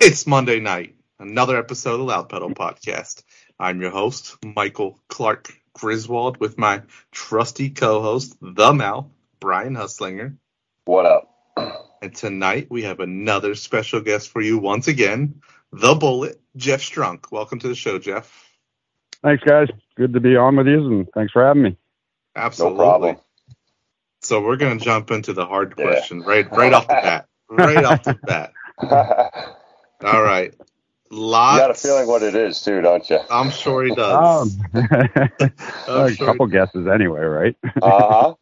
It's Monday night, another episode of the Loud Pedal Podcast. I'm your host, Michael Clark Griswold, with my trusty co-host, the Mouth, Brian Huslinger. What up? And tonight we have another special guest for you once again, the Bullet, Jeff Strunk. Welcome to the show, Jeff. Thanks, guys. Good to be on with you, and thanks for having me. Absolutely. No problem. So we're gonna jump into the hard question right right off the bat. Right off the bat. All right. Lots. You got a feeling what it is too, don't you? I'm sure he does. Um, a sure couple guesses anyway, right? Uh huh.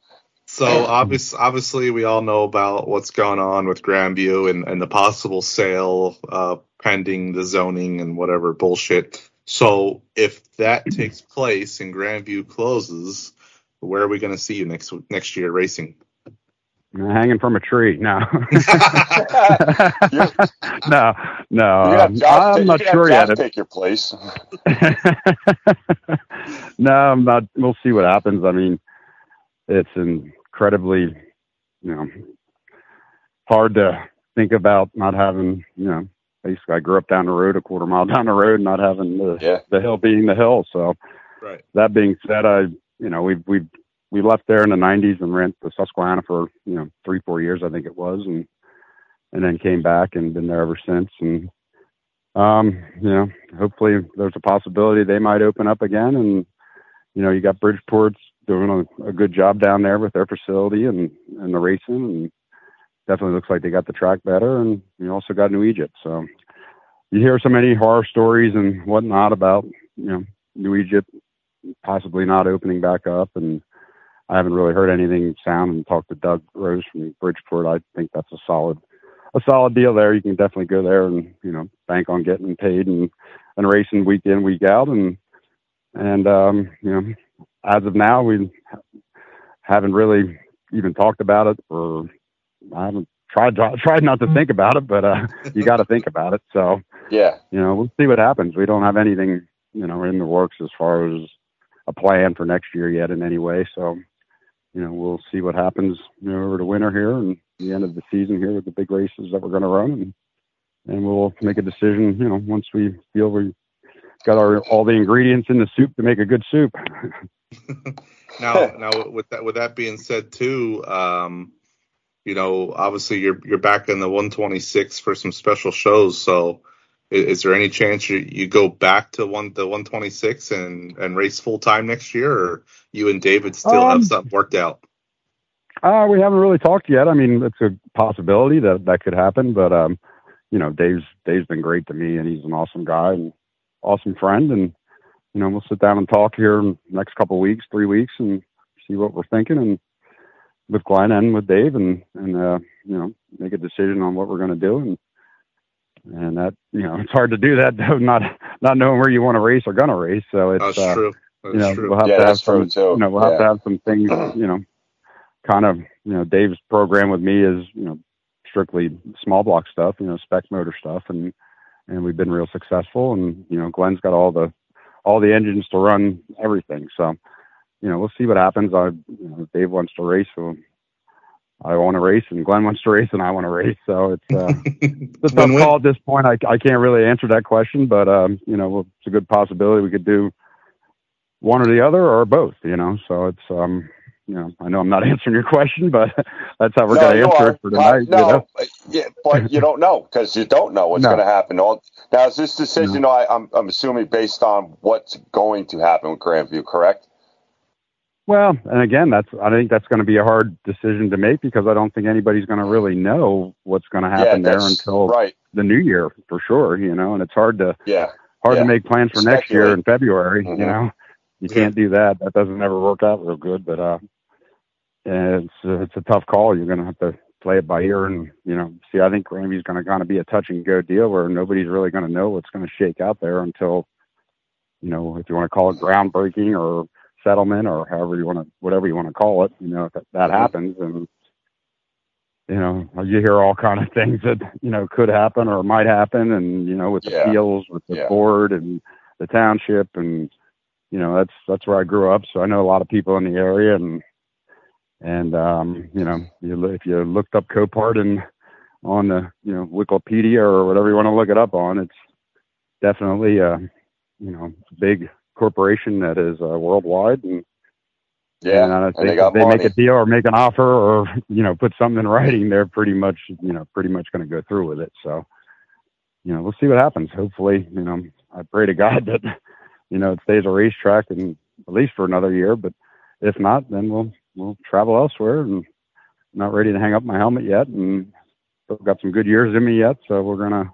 So obvious, obviously, we all know about what's going on with Grandview and, and the possible sale, uh, pending the zoning and whatever bullshit. So if that takes place and Grandview closes, where are we going to see you next next year racing? Hanging from a tree. No. No, no. You um, I'm not can have sure Josh yet. take your place. no, I'm not. We'll see what happens. I mean, it's incredibly, you know, hard to think about not having, you know, basically I grew up down the road, a quarter mile down the road, not having the, Yeah. the hill being the hill. So Right. that being said, I, you know, we've we we left there in the '90s and went to Susquehanna for you know three four years, I think it was, and and then came back and been there ever since. And um, you know, hopefully there's a possibility they might open up again. And you know, you got Bridgeport's doing a, a good job down there with their facility and and the racing, and definitely looks like they got the track better. And you also got New Egypt, so you hear so many horror stories and whatnot about you know New Egypt possibly not opening back up and I haven't really heard anything sound and talked to Doug Rose from Bridgeport. I think that's a solid a solid deal there. You can definitely go there and, you know, bank on getting paid and, and racing week in, week out and and um, you know, as of now we haven't really even talked about it or I haven't tried tried not to think about it, but uh you gotta think about it. So Yeah. you know, we'll see what happens. We don't have anything, you know, in the works as far as a plan for next year yet in any way. So, you know, we'll see what happens, you know, over the winter here and the end of the season here with the big races that we're going to run, and and we'll make a decision, you know, once we feel we got our all the ingredients in the soup to make a good soup. now, now with that with that being said too, um, you know, obviously you're you're back in the 126 for some special shows. So, is, there any chance you, you go back to one the 126 and and race full time next year, or you and David still Um, have something worked out? Uh, we haven't really talked yet. I mean, it's a possibility that that could happen, but um, you know, Dave's Dave's been great to me, and he's an awesome guy and awesome friend, and you know, we'll sit down and talk here in the next couple of weeks, three weeks, and see what we're thinking, and with Glenn and with Dave, and and uh, you know, make a decision on what we're going to do, and and that you know, it's hard to do that though, not not knowing where you want to race or going to race. So it's That's uh, true. That's you know, true. we'll have Yeah, to have some, too. you know, we'll have to have some things, you know, kind of, you know, Dave's program with me is, you know, strictly small block stuff, you know, spec motor stuff, and and we've been real successful, and you know, Glenn's got all the all the engines to run everything, so you know, we'll see what happens. I, you know, if Dave wants to race, so I want to race, and Glenn wants to race, and I want to race, so it's. uh it's a tough Win-win. call at this point. I, I can't really answer that question, but um, you know, it's a good possibility we could do one or the other or both. You know, so it's um, you know, I know I'm not answering your question, but that's how we're No, going to answer are. it for Uh, tonight. no, you know? yeah, but you don't know because you don't know what's No. going to happen. All now is this decision? I, I'm I'm assuming based on what's going to happen with Grandview, correct? Well, and again, that's I think that's going to be a hard decision to make because I don't think anybody's going to really know what's going to happen yeah, there until right. the new year for sure. You know, and it's hard to Yeah, hard Yeah. to make plans for next year in February. Mhm. You know, you can't do that. That doesn't ever work out real good. But uh, it's uh, it's a tough call. You're going to have to play it by ear and you know see. I think Grandview's going to kind of be a touch and go deal where nobody's really going to know what's going to shake out there until you know if you want to call it groundbreaking or settlement or however you want to whatever you want to call it. You know if that, that Mhm. happens and you know, you hear all kind of things that, you know, could happen or might happen. And, you know, with the Yeah. fields, with the Yeah. board and the township and, you know, that's, that's where I grew up. So I know a lot of people in the area and, and, um, you know, you, if you looked up Copart and on the you know Wikipedia or whatever you want to look it up on. It's definitely a you know big corporation that is uh, worldwide and yeah, and think and they, they make a deal or make an offer or you know put something in writing, they're pretty much you know pretty much going to go through with it. So you know we'll see what happens. Hopefully, you know I pray to God that you know it stays a racetrack and at least for another year. But if not, then we'll we'll travel elsewhere. And I'm not ready to hang up my helmet yet, and still got some good years in me yet. So we're gonna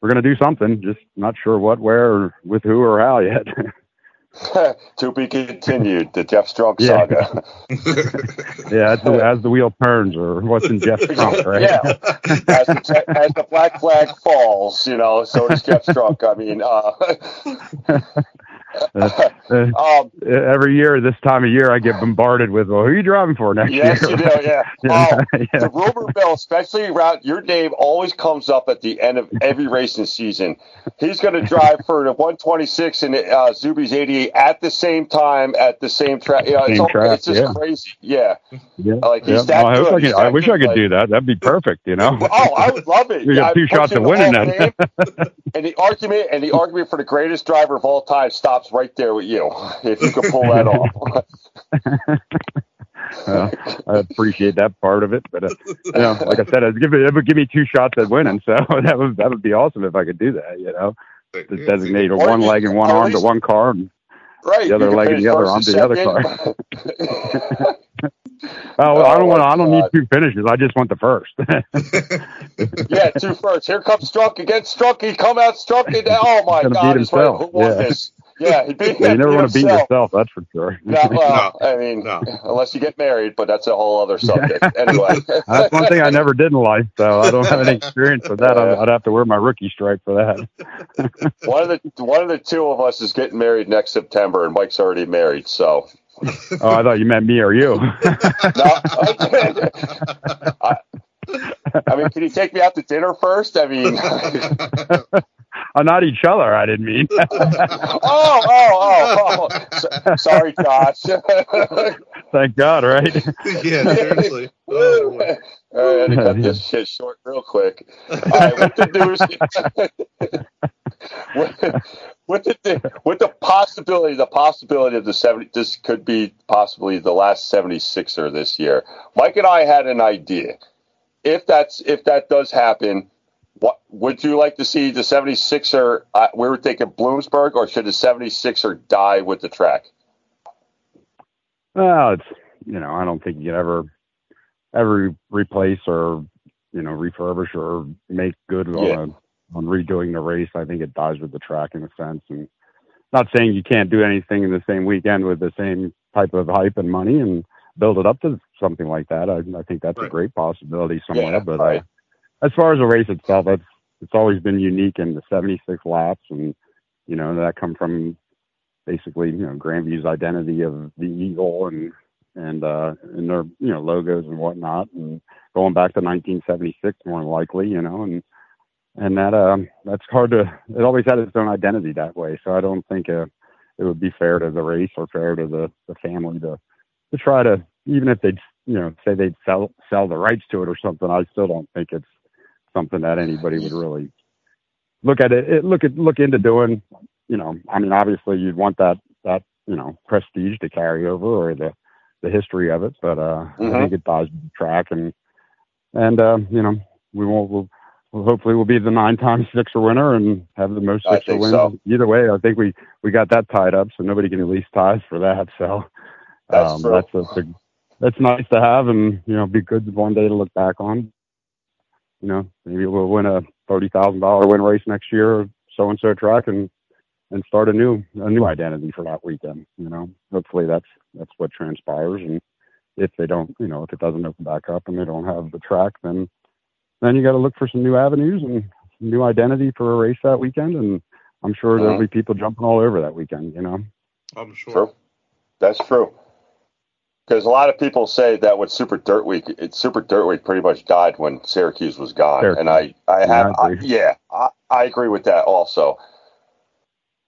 we're gonna do something. Just not sure what, where, or with who or how yet. to be continued, the Jeff Strunk yeah. saga. yeah, as the, as the, wheel turns, or what's in Jeff trunk, right? Yeah, as the, as the black flag falls, you know, so does Jeff Strunk. I mean, uh, uh, um, every year, this time of year, I get bombarded with, "Well, who are you driving for next yes, year?" Yes, you do. Yeah. yeah. Oh, yeah. The rumor mill, especially around your name, always comes up at the end of every racing season. He's going to drive for the 126 and uh, Zuby's 88 at the same time at the same track. You know, it's, all, track, it's just yeah. crazy. Yeah. Yeah. Like he's that well, I, good. I, could, I wish I could like, do that. That'd be perfect. You know. oh, I would love it. You got two shots of winning then. and the argument and the argument for the greatest driver of all time stops right there with you if you could pull that off. well, I appreciate that part of it, but uh, you know, like I said, it'd give, it, it would give me two shots at winning, so that would that would be awesome if I could do that. You know, to designate a one leg and one arm to one car, and right, the other leg and the other arm to the other car. Oh, well, I don't want. I don't need two finishes. I just want the first. yeah, two first. Here comes Strunk against Strunky. Come out Strunky. Oh my God! Beat Who won yeah. this? Yeah, he'd yeah, you never want to beat yourself. That's for sure. No, well, no, I mean, no. unless you get married, but that's a whole other subject. anyway, that's one thing I never did in life, so I don't have any experience with that. I'd, I'd have to wear my rookie stripe for that. one of the one of the two of us is getting married next September, and Mike's already married, so oh, I thought you meant me or you. no, I, I, mean, can you take me out to dinner first? I mean, oh, not each other. I didn't mean. oh, oh, oh, oh. sorry, Josh. Thank God, right? yeah, seriously. Oh, All right, I had to cut this shit short real quick. All right, what the news? with the with the possibility the possibility of the 70 this could be possibly the last 76er this year mike and i had an idea if that's if that does happen what would you like to see the 76er uh, we were thinking bloomsburg or should the 76er die with the track well it's you know i don't think you would ever ever replace or you know refurbish or make good yeah. on on redoing the race. I think it dies with the track in a sense. And not saying you can't do anything in the same weekend with the same type of hype and money and build it up to something like that. I, I think that's right. a great possibility somewhere. Yeah, but right. As far as the race itself, it's it's always been unique in the 76 laps, and you know that come from basically you know Grandview's identity of the eagle and and uh and their you know logos and whatnot, and going back to 1976 more than likely, you know, and and that um that's hard to it always had its own identity that way. So i don't think uh, it would be fair to the race or fair to the the family to to try to even if they'd you know say they'd sell sell the rights to it or something i still don't think it's something that anybody would really look at it, it look at look into doing you know i mean obviously you'd want that that you know prestige to carry over or the the history of it but uh mm-hmm. i think it dies the track and and uh you know we won't we'll well, hopefully we'll be the nine times sixer winner and have the most sixer wins. So. Either way, I think we we got that tied up, so nobody can release ties for that. So that's um, that's a big, that's nice to have, and you know, be good one day to look back on. You know, maybe we'll win a thirty thousand dollar win race next year, so and so track, and and start a new a new identity for that weekend. You know, hopefully that's that's what transpires, and if they don't, you know, if it doesn't open back up and they don't have the track, then then you got to look for some new avenues and new identity for a race that weekend. And I'm sure there'll uh-huh. be people jumping all over that weekend. You know. I'm sure. True. That's true. Because a lot of people say that with Super Dirt Week, it, Super Dirt Week pretty much died when Syracuse was gone, Syracuse. and I, I have, yeah, I, yeah, I, I, agree with that also.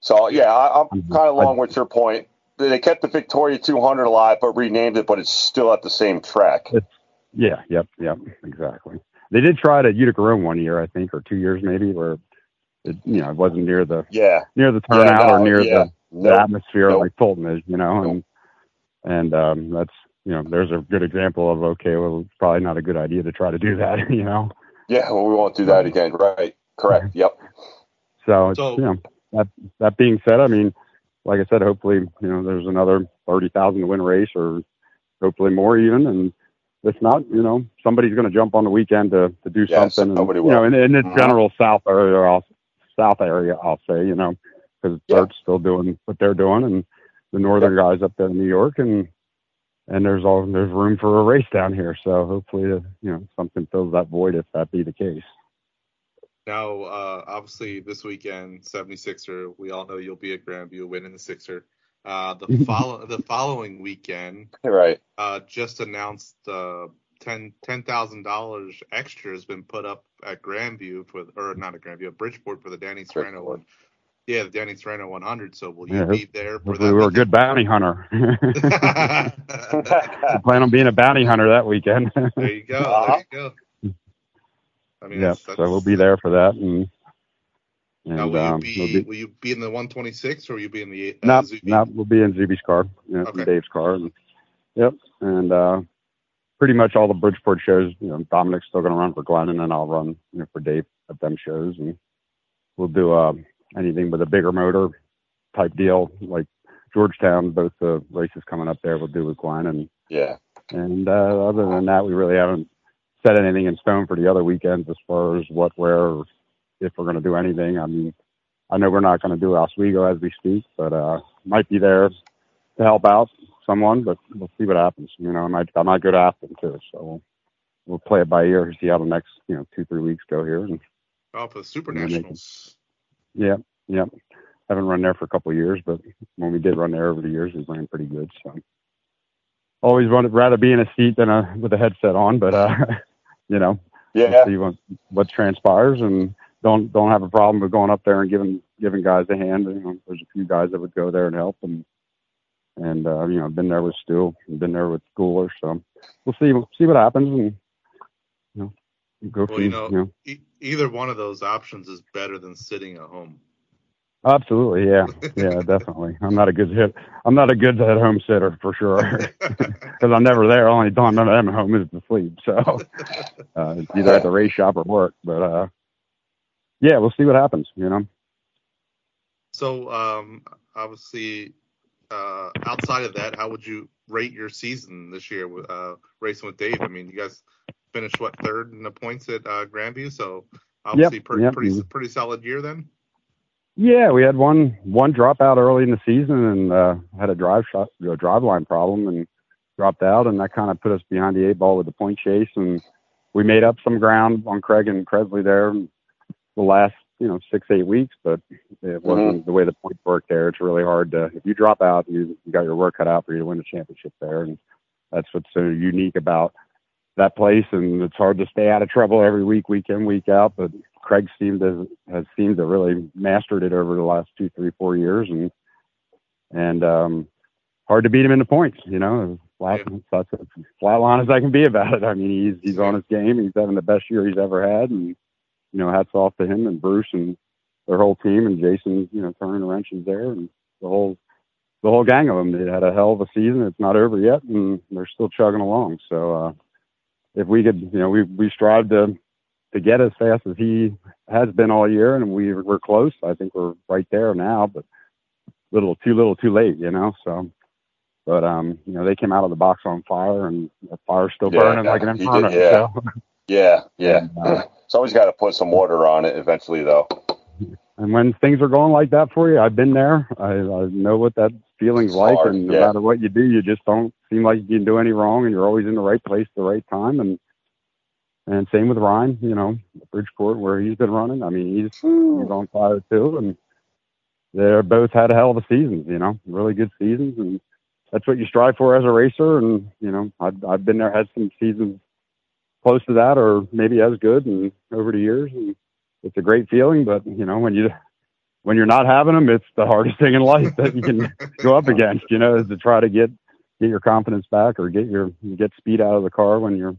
So yeah, I, am mm-hmm. kind of along with your point. They kept the Victoria 200 alive, but renamed it, but it's still at the same track. Yeah, yep, yep, exactly they did try it at Utica Rome one year, I think, or two years maybe, where it, you know, it wasn't near the yeah near the turnout yeah, no, or near yeah. the, Nope. the atmosphere Nope. like Fulton is, you know, Nope. and and um, that's you know, there's a good example of okay, well, it's probably not a good idea to try to do that, you know. Yeah, well, we won't do that again. Right. Correct. Yep. So, So- you know, that that being said, I mean, like I said, hopefully, you know, there's another thirty thousand to win race, or hopefully more even. And if not, you know, somebody's going to jump on the weekend to to do Yeah, something. and, somebody you know, will. in, in the Mhm. general south area, I'll, south area, I'll say, you know, because Yeah. Dirt's still doing what they're doing, and the northern guys up there in New York, and and there's all there's room for a race down here. So hopefully, uh, you know, something fills that void if that be the case. Now, uh, obviously, this weekend, 76er, we all know you'll be at Grandview winning the Sixer. Uh, the follow the following weekend, Right. uh, just announced uh, ten ten thousand dollars extra has been put up at Grandview for or not at Grandview, at Bridgeport for the Danny Serrano Bridgeport. one. Yeah, the Danny Serrano 100. So will you Yeah, be there for that? we're a good bounty hunter. I plan on being a bounty hunter that weekend. there you go. Uh-huh. There you go. I mean, yeah, that's, so we'll be there for that, and and will you um, be, we'll be will you be in the 126 or will you be in the uh, no, Zuby? no, we'll be in Zuby's car, you know, Okay. Dave's car, and yep, and uh, pretty much all the Bridgeport shows. You know, Dominic's still going to run for Glenn, and then I'll run you know for Dave at them shows, and we'll do uh, anything with a bigger motor type deal, like Georgetown. Both the races coming up there, we'll do with Glenn, and Yeah. And uh, other than that, we really haven't set anything in stone for the other weekends as far as what, where, or if we're going to do anything. I mean, I know we're not going to do Oswego as we speak, but uh, might be there to help out someone. But we'll see what happens. You know, I might I might go to Aspen too, so we'll, we'll play it by ear, see how the next you know two three weeks go here. And Oh, for the Super And then they can- Nationals. Yeah, yeah, haven't run there for a couple of years, but when we did run there over the years, we ran pretty good. So always wanted rather be in a seat than a with a headset on, but uh, you know, Yeah. see what what transpires, and don't don't have a problem with going up there and giving giving guys a hand. You know, there's a few guys that would go there and help, and and uh, you know, been there with Stu, been there with Schooler, so we'll see see what happens, and go Well, you know, you know E- either one of those options is better than sitting at home. Absolutely, yeah, yeah, definitely. I'm not a good hit. I'm not a good at home sitter for sure, because I'm never there. Only time I'm at home is to sleep. So uh, either at the race shop or work. But uh, yeah, we'll see what happens. You know. so, um, obviously, uh, outside of that, how would you rate your season this year with uh, racing with Dave? I mean, you guys finished what third in the points at uh, Grandview, so obviously pretty yep. pretty pretty solid year then. Yeah, we had one one dropout early in the season and uh, had a drive shot, a drive line problem, and dropped out, and that kind of put us behind the eight ball with the point chase, and we made up some ground on Craig and Kressley there the last you know six eight weeks, but it wasn't the way the points work there. It's really hard to if you drop out, you, you got your work cut out for you to win the championship there, and that's what's so unique about that place, and it's hard to stay out of trouble every week, week in, week out, but Craig seemed to has seemed to really mastered it over the last two, three, four years, and and um, hard to beat him in the points. You know, flat, that's as flat line as I can be about it. I mean, he's he's on his game. He's having the best year he's ever had, and you know, hats off to him and Bruce and their whole team and Jason. You know, turning the wrenches there, and the whole the whole gang of them. They had a hell of a season. It's not over yet, and they're still chugging along. So uh, if we could, you know, we we strive to to get as fast as he has been all year, and we we're close. I think we're right there now, but little too little too late, you know. So, but um, you know, they came out of the box on fire, and the fire's still Yeah, burning like an he did, inferno. yeah. So, Yeah. Yeah. And, uh, Somebody's got to put some water on it eventually, though. And when things are going like that for you, I've been there. I, I know what that feeling's It's like, hard, and no yeah. matter what you do, you just don't seem like you can do any wrong, and you're always in the right place at the right time, and. And same with Ryan, you know, Bridgeport, where he's been running. I mean, he's he's on fire too, and they're both had a hell of a seasons. You know, really good seasons, and that's what you strive for as a racer. And you know, I've I've been there, had some seasons close to that, or maybe as good, and over the years, and it's a great feeling. But you know, when you when you're not having them, it's the hardest thing in life that you can go up against. You know, is to try to get get your confidence back or get your get speed out of the car when you're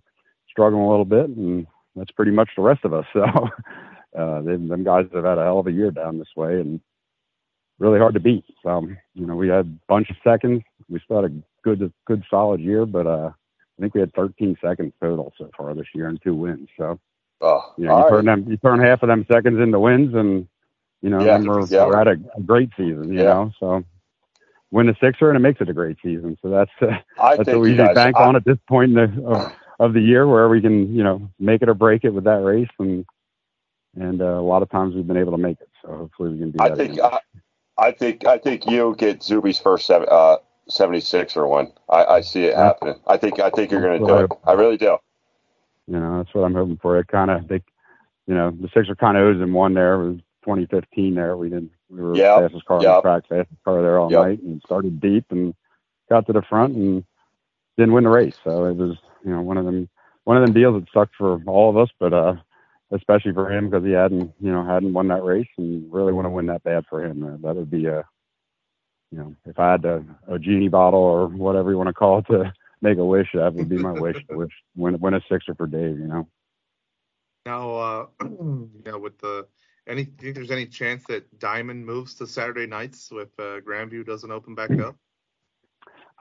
struggling a little bit, and that's pretty much the rest of us. So uh, they, them guys have had a hell of a year down this way, and really hard to beat. So you know, we had a bunch of seconds. We still had a good, good solid year, but uh, I think we had 13 seconds total so far this year and two wins. So oh, you know, you turn right. them, you turn half of them seconds into wins, and you know, yeah, we're, yeah. we're at a, a great season. You yeah. know, so win a sixer and it makes it a great season. So that's uh, that's what we usually bank I, on at this point in the, of, of, the year, where we can you know make it or break it with that race, and and uh, a lot of times we've been able to make it. So hopefully we can do I that. Think, I, I, think I think you'll get Zuby's first seven, uh, 76 or one. I, I see it happening. I think I think you're going to do it. I really do. You know, that's what I'm hoping for. It kind of they, you know, the Sixer kind of owes him one there. It was 2015 there. We didn't we were yep. fastest car yep. on the track, fastest car there all yep. night, and started deep and got to the front and didn't win the race. So it was, you know, one of them one of them deals that sucked for all of us, but uh, especially for him because he hadn't, you know, hadn't won that race and really want to win that bad for him. Uh, that would be a, you know, if I had a, a genie bottle or whatever you want to call it to make a wish, that would be my wish. wish win win a sixer for Dave. You know. Now, uh, you know, with the any do you think there's any chance that Diamond moves to Saturday nights if uh, Grandview doesn't open back up?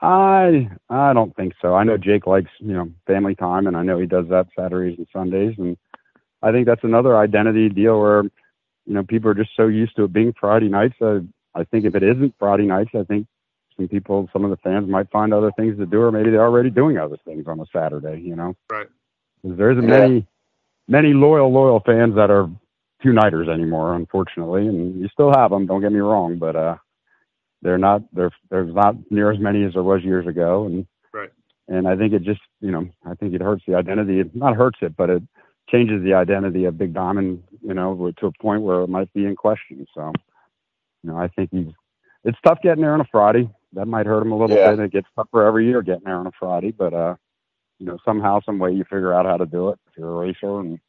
I I don't think so. I know Jake likes you know family time, and I know he does that Saturdays and Sundays, and I think that's another identity deal where you know people are just so used to it being Friday nights. Uh, I think if it isn't Friday nights, I think some people, some of the fans might find other things to do, or maybe they're already doing other things on a Saturday. You know, right? There isn't yeah. many many loyal loyal fans that are two nighters anymore, unfortunately, and you still have them. Don't get me wrong, but uh, they're not. There, there's not near as many as there was years ago, and right. And I think it just, you know, I think it hurts the identity. It not hurts it, but it changes the identity of Big Diamond, you know, to a point where it might be in question. So, you know, I think he's. It's tough getting there on a Friday. That might hurt him a little yeah. bit. It gets tougher every year getting there on a Friday, but uh, you know, somehow, some way, you figure out how to do it if you're a racer and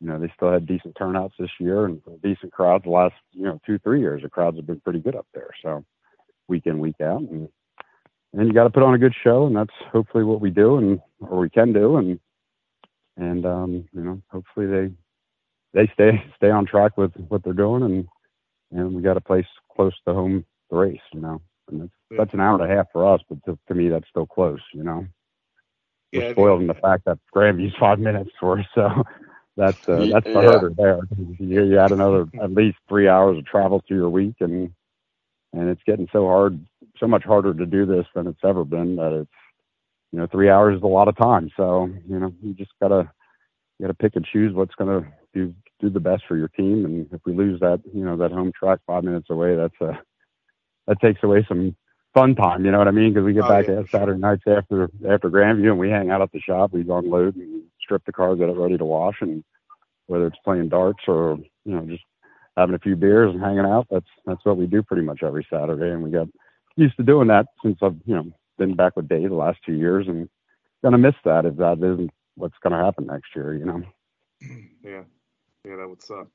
you know, they still had decent turnouts this year and decent crowds the last, you know, two, three years. The crowds have been pretty good up there. So week in, week out. And, and you got to put on a good show. And that's hopefully what we do and, or we can do. And, and, um, you know, hopefully they, they stay, stay on track with what they're doing. And, and we got a place close to home the race, you know, and that's, yeah. that's an hour and a half for us, but to, to me, that's still close, you know. We're yeah, spoiled in the fact that Grandview's five minutes for us. So that's uh, that's the yeah. herder there. You, you add another at least three hours of travel to your week, and and it's getting so hard, so much harder to do this than it's ever been. That it's you know three hours is a lot of time. So you know you just gotta you gotta pick and choose what's gonna do do the best for your team. And if we lose that you know that home track five minutes away, that's a that takes away some fun time. You know what I mean? Because we get oh, back yeah. Saturday nights after after Grandview and we hang out at the shop. We unload and strip the car, get it ready to wash, and whether it's playing darts or you know just having a few beers and hanging out, that's that's what we do pretty much every Saturday, and we got used to doing that since I've you know been back with Dave the last two years, and gonna miss that if that isn't what's gonna happen next year, you know. Mm, yeah, yeah, that would suck.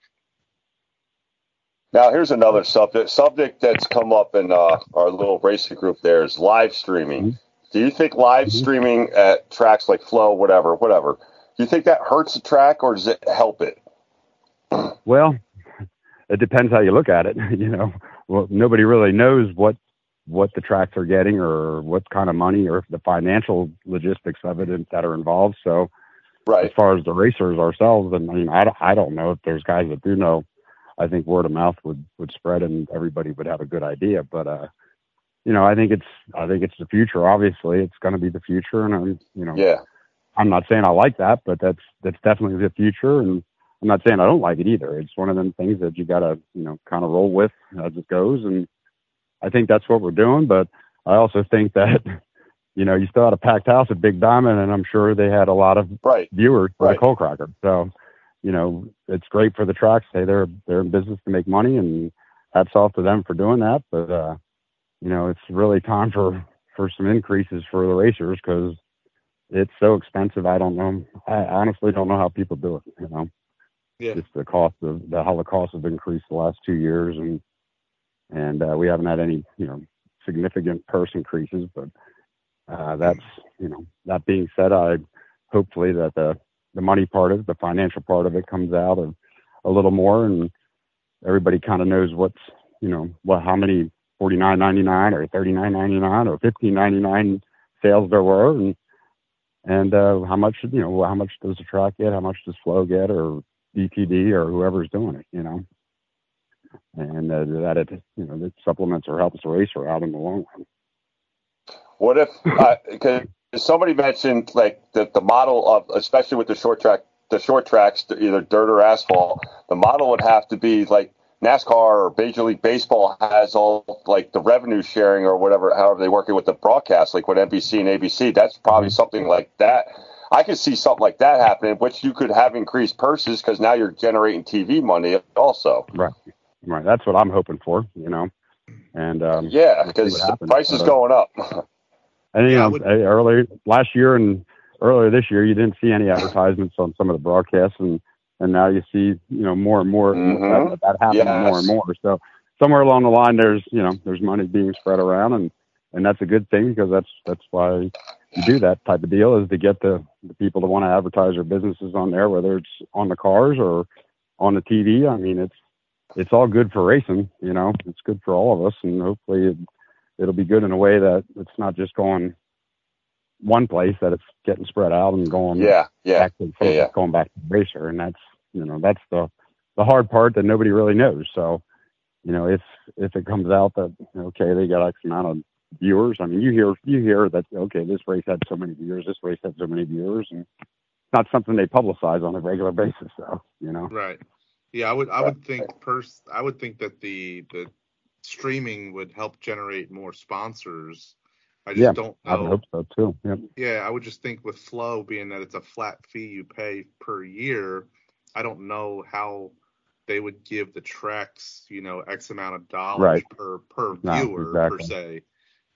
Now, here's another subject subject that's come up in uh, our little racing group. There is live streaming. Mm-hmm. Do you think live mm-hmm. streaming at tracks like Flow, whatever, whatever, do you think that hurts the track or does it help it? Well, it depends how you look at it. you know, well, nobody really knows what what the tracks are getting or what kind of money or the financial logistics of it that are involved. So, right. as far as the racers ourselves, and I mean, I, I don't know if there's guys that do know. I think word of mouth would would spread and everybody would have a good idea. But uh, you know, I think it's I think it's the future. Obviously, it's going to be the future, and I'm you know, yeah. I'm not saying I like that, but that's that's definitely the future. And I'm not saying I don't like it either. It's one of them things that you gotta, you know, kind of roll with as it goes. And I think that's what we're doing. But I also think that, you know, you still had a packed house at Big Diamond, and I'm sure they had a lot of right. viewers for right. the Coal Cracker. So, you know, it's great for the tracks. Hey, they're they're in business to make money, and hats off to them for doing that. But uh, you know, it's really time for for some increases for the racers because it's so expensive. I don't know. I honestly don't know how people do it. You know, yeah. just the cost of the how the costs have increased the last two years, and and uh, we haven't had any you know significant purse increases. But uh, that's you know that being said, I hopefully that the the money part of it, the financial part of it comes out a, a little more, and everybody kind of knows what's you know what how many forty nine ninety nine or thirty nine ninety nine or fifteen ninety nine sales there were, and and uh, how much you know how much does the track get, how much does Flow get, or DTD or whoever's doing it, you know, and uh, that it you know that supplements or helps the racer out in the long run. What if because somebody mentioned like the the model of especially with the short track the short tracks either dirt or asphalt the model would have to be like NASCAR or Major League Baseball has all like the revenue sharing or whatever, however they work it with the broadcast, like with NBC and ABC. That's probably something like that. I could see something like that happening, which you could have increased purses because now you're generating TV money also. Right, right. That's what I'm hoping for, you know. And um, yeah, because the price is uh, going up. and you know, would... earlier last year and earlier this year, you didn't see any advertisements on some of the broadcasts, and and now you see you know more and more mm-hmm. that, that happening yes. more and more. So somewhere along the line, there's you know there's money being spread around, and and that's a good thing because that's that's why you do that type of deal is to get the, the people to want to advertise their businesses on there, whether it's on the cars or on the TV. I mean, it's it's all good for racing. You know, it's good for all of us, and hopefully it'll be good in a way that it's not just going one place that it's getting spread out and going yeah yeah, back to, yeah, yeah. going back to the racer. And that's you know that's the the hard part that nobody really knows. So you know if if it comes out that okay they got x amount of viewers i mean you hear you hear that okay this race had so many viewers this race had so many viewers and it's not something they publicize on a regular basis though you know? Right. Yeah i would i would think pers- i would think that the the streaming would help generate more sponsors I just yeah, don't know. I would hope so too. Yep. Yeah, I would just think with Flow being that it's a flat fee you pay per year, I don't know how they would give the tracks, you know, X amount of dollars right. per per viewer exactly. per se.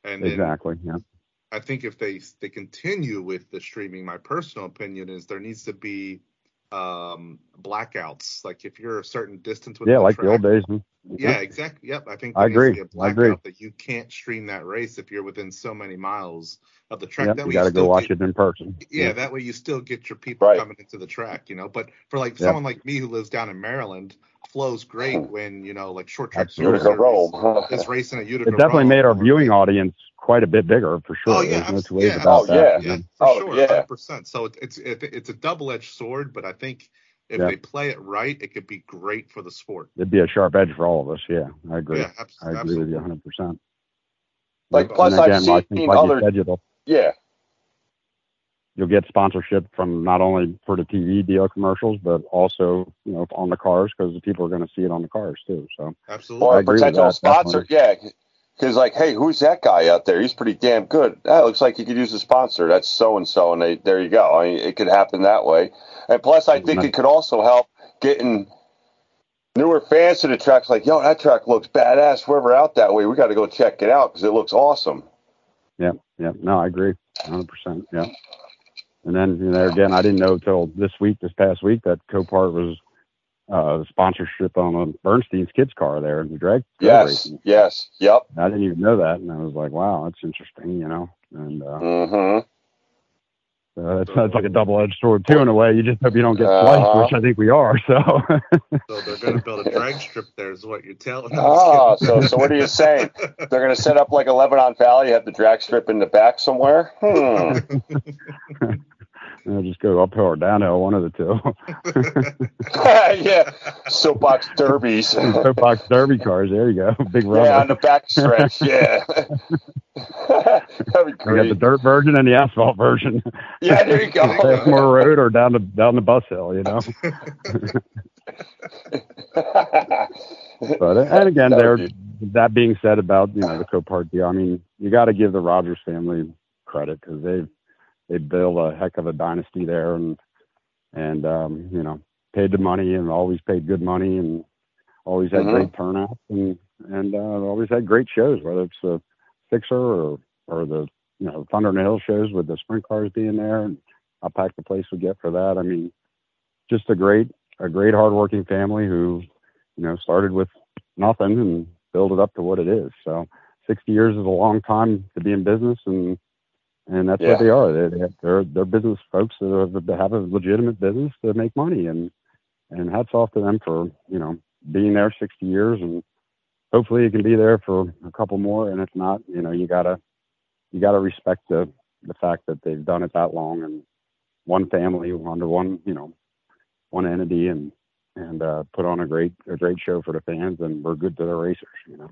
And exactly, yeah. I think if they they continue with the streaming, my personal opinion is there needs to be um blackouts. Like if you're a certain distance with yeah, the like track, the old days. Yeah, exactly. Yep, I think I agree. I agree. That you can't stream that race if you're within so many miles of the track. Yep, that you got to go watch get, it in person. Yeah, yeah, that way you still get your people right. coming into the track, you know. But for like yep. someone like me who lives down in Maryland, flows great oh. when you know like short track Utica Rome is racing at Utica. It definitely Rome made our viewing audience quite a bit bigger for sure. Oh yeah, There's no yeah, about oh, that. Yeah, yeah, for oh, sure, yeah. percent. So it's it's it's a double edged sword, but I think if Yeah. they play it right, it could be great for the sport. It'd be a sharp edge for all of us. Yeah, I agree. Yeah, abs- I agree absolutely. with you 100. percent Like, plus and I've again, I think, seen like other- you said, Yeah, you'll get sponsorship from not only for the TV deal commercials, but also you know on the cars because the people are going to see it on the cars too. So Absolutely. or I a agree with potential that, sponsor. Yeah, because like, hey, who's that guy out there? He's pretty damn good. That looks like he could use a sponsor. That's so and so, and they, there you go. I mean, it could happen that way. And plus, I think it could also help getting newer fans to the tracks. Like, yo, that track looks badass. Whoever out that way, we got to go check it out because it looks awesome. yeah, yeah, no, I agree, 100. percent Yeah. And then you know again, I didn't know till this week, this past week, that Copart was uh, sponsorship on a Bernstein's kids car there in the drag. drag Yes, racing. yes, yep. I didn't even know that, and I was like, wow, that's interesting, you know. And uh, Mm-hmm. so that's, that's like a double-edged sword too, in a way. You just hope you don't get Uh-huh. which I think we are. So So they're going to build a drag strip there, is what you're telling us. Ah, so so what are you saying? They're going to set up like a Lebanon Valley, have the drag strip in the back somewhere? Hmm. I'll just go uphill or downhill, one of the two. yeah, soapbox derbies. Soapbox derby cars. There you go. Big rubber. Yeah, on the back stretch. Yeah, that'd be We got the dirt version and the asphalt version. Yeah, there you go. More Road or down the down the bus hill, you know. But uh, and again, That there. That being said, about you know the Copart deal, I mean, you got to give the Rogers family credit because they've they built a heck of a dynasty there, and and um, you know paid the money and always paid good money and always had Mhm. great turnouts and and uh, always had great shows, whether it's the Sixer or or the you know Thunder and Hill shows with the sprint cars being there, and how packed the place would get for that. I mean, just a great a great hardworking family who you know started with nothing and built it up to what it is. So 60 years is a long time to be in business, and and that's Yeah. what they are. They, they they're they're business folks that have, that have a legitimate business to make money, and and hats off to them for you know being there 60 years, and hopefully you can be there for a couple more. And if not, you know you gotta you gotta respect the the fact that they've done it that long and one family under one you know one entity and and uh, put on a great a great show for the fans, and we're good to the racers, you know.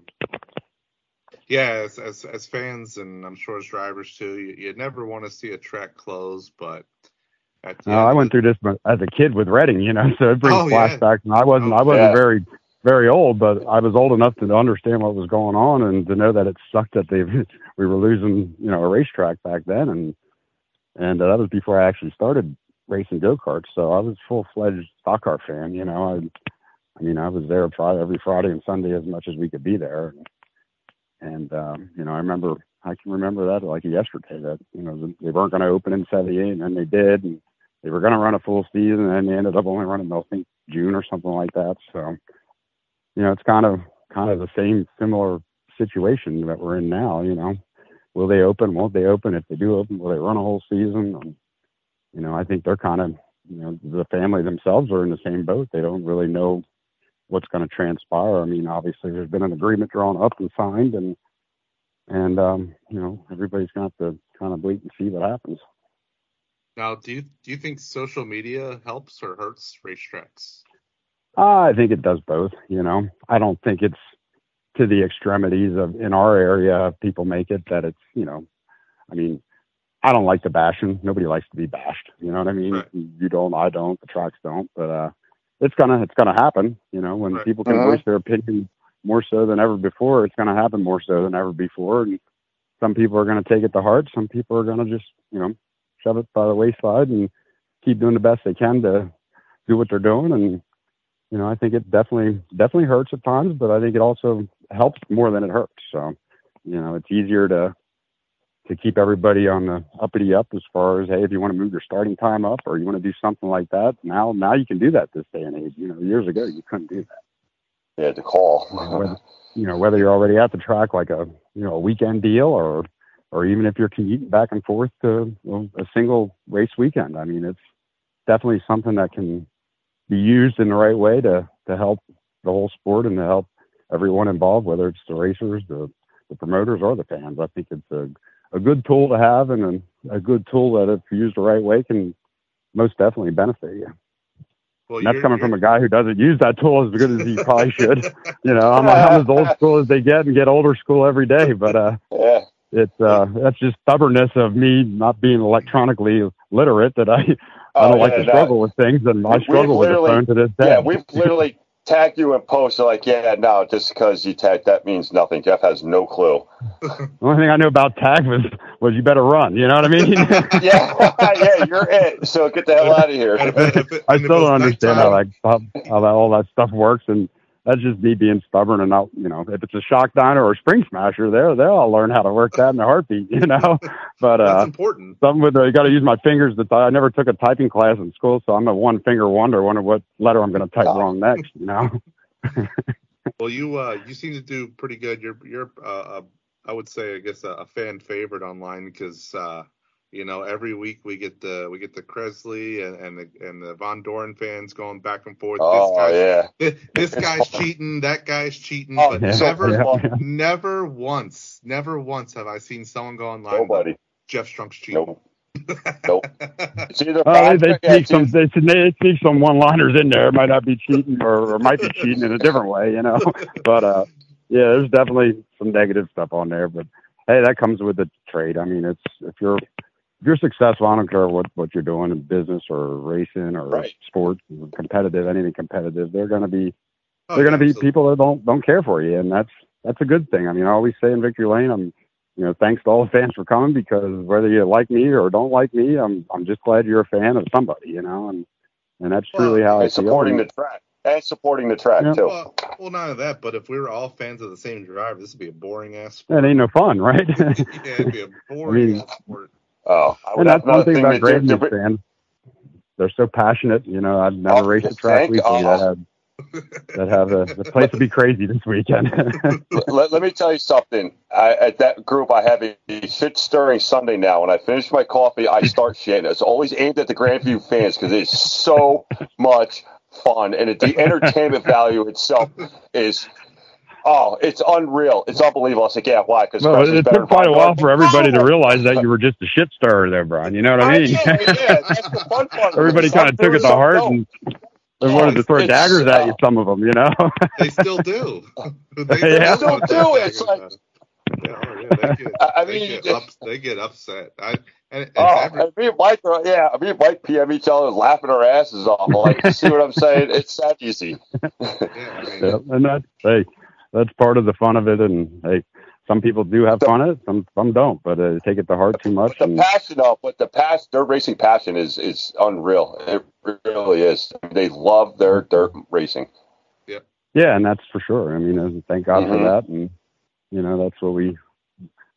Yeah, as, as as fans and I'm sure as drivers too, you, you never want to see a track close, but end I went through this as a kid with Reading, you know, so it brings Oh, yeah. flashbacks. And I wasn't, I wasn't Yeah. very, very old, but I was old enough to understand what was going on and to know that it sucked that they we were losing, you know, a racetrack back then, and and uh, that was before I actually started racing go karts. So I was full fledged stock car fan, you know. I, I mean, I was there Friday, every Friday and Sunday as much as we could be there, and um, you know, I remember. I can remember that like yesterday. That you know they weren't going to open in '78, and then they did, and they were going to run a full season and they ended up only running I think June or something like that. So, you know, it's kind of kind of the same similar situation that we're in now. You know, will they open? Won't they open? If they do open, will they run a whole season? And, you know, I think they're kind of you know the family themselves are in the same boat. They don't really know what's going to transpire. I mean, obviously there's been an agreement drawn up and signed, and and um, you know everybody's got to kind of wait and see what happens. now, do you do you think social media helps or hurts racetracks? Uh, I think it does both. You know, I don't think it's to the extremities of in our area people make it that it's you know, I mean, I don't like the bashing. Nobody likes to be bashed. You know what I mean? Right. You don't, I don't, the tracks don't. But uh, it's gonna it's gonna happen. You know, when Right. people can Mhm. voice their opinion more so than ever before, it's gonna happen more so than ever before. And some people are gonna take it to heart. Some people are gonna just you know shove it by the wayside and keep doing the best they can to do what they're doing and you know, I think it definitely definitely hurts at times, but I think it also helps more than it hurts. So, you know, it's easier to to keep everybody on the uppity up as far as hey, if you want to move your starting time up or you want to do something like that, now now you can do that this day and age. You know, years ago you couldn't do that. Yeah, the call. whether, you know, whether you're already at the track like a you know a weekend deal or or even if you're commuting back and forth to well, a single race weekend. I mean, it's definitely something that can be used in the right way to to help the whole sport and to help everyone involved, whether it's the racers, the the promoters, or the fans. I think it's a a good tool to have and a, a good tool that if used the right way can most definitely benefit you. Well, And that's coming from a guy who doesn't use that tool as good as he probably should. You know, I'm, I'm as old school as they get and get older school every day. But uh, Yeah. it's uh, that's just stubbornness of me not being electronically literate that I I Oh, don't like yeah, to no. struggle with things, and I struggle with the phone to this day. Yeah, we've literally tagged you in post. They're like, yeah, no, just because you tagged, that means nothing. Jeff has no clue. the only thing I knew about tag was was you better run. You know what I mean? yeah, yeah, you're it. So get the hell out of here. And if it- I still don't understand how nighttime- that how, how that, all that stuff works, and that's just me being stubborn and not, you know, if it's a shock dyno or a spring smasher, they'll they'll all learn how to work that in a heartbeat, you know. But That's uh, important. something with you got to use my fingers. To ty- I never took a typing class in school, so I'm a one finger wonder. Wonder what letter I'm going to type Oh. wrong next, you know. Well, you uh, you seem to do pretty good. You're you're uh, uh, I would say I guess a, a fan favorite online because uh, you know every week we get the we get the Kressley and and the, and the Von Dohren fans going back and forth. Oh, this guy's yeah. this, this guy's cheating, that guy's cheating, Oh, but yeah, never yeah, yeah. never once never once have I seen someone go online. Nobody. Jeff Strunk's cheating. Nope. Nope. It's either Uh, they yeah, sneak some they, they sneak some one liners in there. It might not be cheating or, or might be cheating in a different way, you know. But uh, yeah, there's definitely some negative stuff on there. But hey, that comes with the trade. I mean, it's if you're if you're successful, I don't care what what you're doing in business or racing or Right. sports, competitive, anything competitive. They're going to be Oh, they're going to be people that don't don't care for you, and that's that's a good thing. I mean, I always say in Victory Lane, I'm you know thanks to all the fans for coming because whether you like me or don't like me, I'm I'm just glad you're a fan of somebody, you know, and and that's Well, truly how I and feel. supporting the track. And supporting the track, Yeah. too. Well, well, none of that. But if we were all fans of the same driver, this would be a boring ass. That ain't no fun, right? yeah, it'd be a boring mean- ass sport. Oh, I and would that's one thing thing about to Graydon do. fans. They're so passionate, you know. I've never Oh, raced a track Oh. that had that have a the place to be crazy this weekend. let, let, me tell you something. I, at that group, I have a shit stirring Sunday now. When I finish my coffee, I start shitting. It's always aimed at the Grandview fans because it's so much fun, and it, the entertainment value itself is Oh, it's unreal. It's unbelievable. I was like, yeah, why? Because well, it took quite a while for everybody to realize that you were just a shit stirrer there, Brian. You know what I mean? yeah, yeah, that's the fun part. everybody kind of took it to heart and they wanted to throw daggers uh, at you. Some of them, you know. they still do. they, yeah. still do. It's like. Yeah, oh, yeah, they get, I mean, they get, up, they get upset. I, and, oh, every, and me and Mike, yeah, me and Mike PM each other laughing our asses off. Like, see what I'm saying? It's that easy. yeah, I mean, yeah, and that's hey, that's part of the fun of it. And hey, some people do have fun at it, some some don't, but uh, take it to heart too much. But the and, passion of, but the past dirt racing passion is is unreal. It really is. They love their dirt racing. Yeah. Yeah, and that's for sure. I mean, thank God mm-hmm. for that, and you know that's what we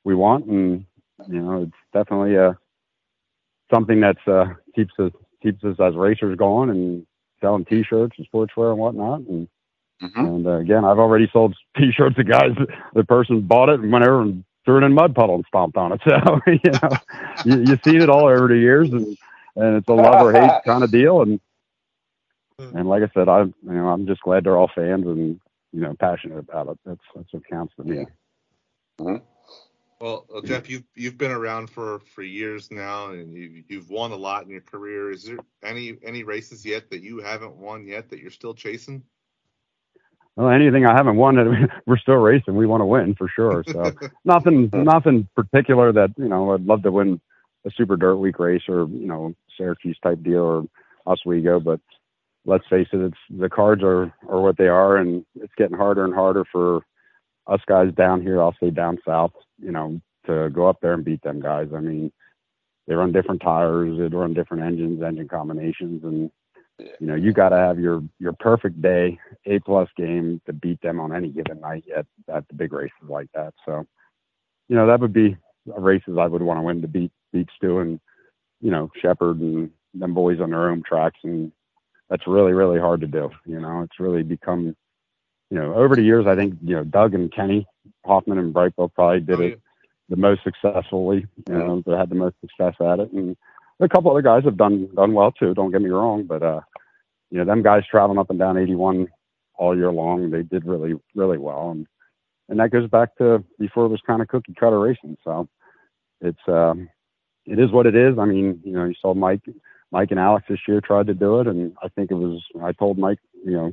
we want, and you know it's definitely uh something that's uh keeps us keeps us as racers going and selling T-shirts and sportswear and whatnot, and Mm-hmm. And uh, again, I've already sold T-shirts to guys. The person bought it and went over and threw it in a mud puddle and stomped on it. So you know, you, you've seen it all over the years, and and it's a love or hate kind of deal. And and like I said, I you know I'm just glad they're all fans and you know passionate about it. That's that's what counts to me. Mm-hmm. Well, uh, Jeff, you've you've been around for for years now, and you you've won a lot in your career. Is there any any races yet that you haven't won yet that you're still chasing? Well, anything I haven't won, we're still racing. We want to win for sure. So nothing, nothing particular that you know. I'd love to win a Super Dirt Week race or you know Syracuse type deal or Oswego, but let's face it, it's the cards are are what they are, and it's getting harder and harder for us guys down here. I'll say down south, you know, to go up there and beat them guys. I mean, they run different tires, they run different engines, engine combinations, and you know, you got to have your your perfect day, A plus game to beat them on any given night at at the big races like that. So, you know, that would be races I would want to win to beat beat Stu and you know Sheppard and them boys on their own tracks, and that's really really hard to do. You know, it's really become you know over the years I think you know Doug and Kenny Hoffman and Brightbill probably did oh, it the most successfully. You know, they had the most success at it, and a couple other guys have done done well too. Don't get me wrong, but uh, you know, them guys traveling up and down 81 all year long, they did really really well, and and that goes back to before it was kind of cookie cutter racing. So it's um, it is what it is. I mean, you know, you saw Mike Mike and Alex this year tried to do it, and I think it was I told Mike, you know,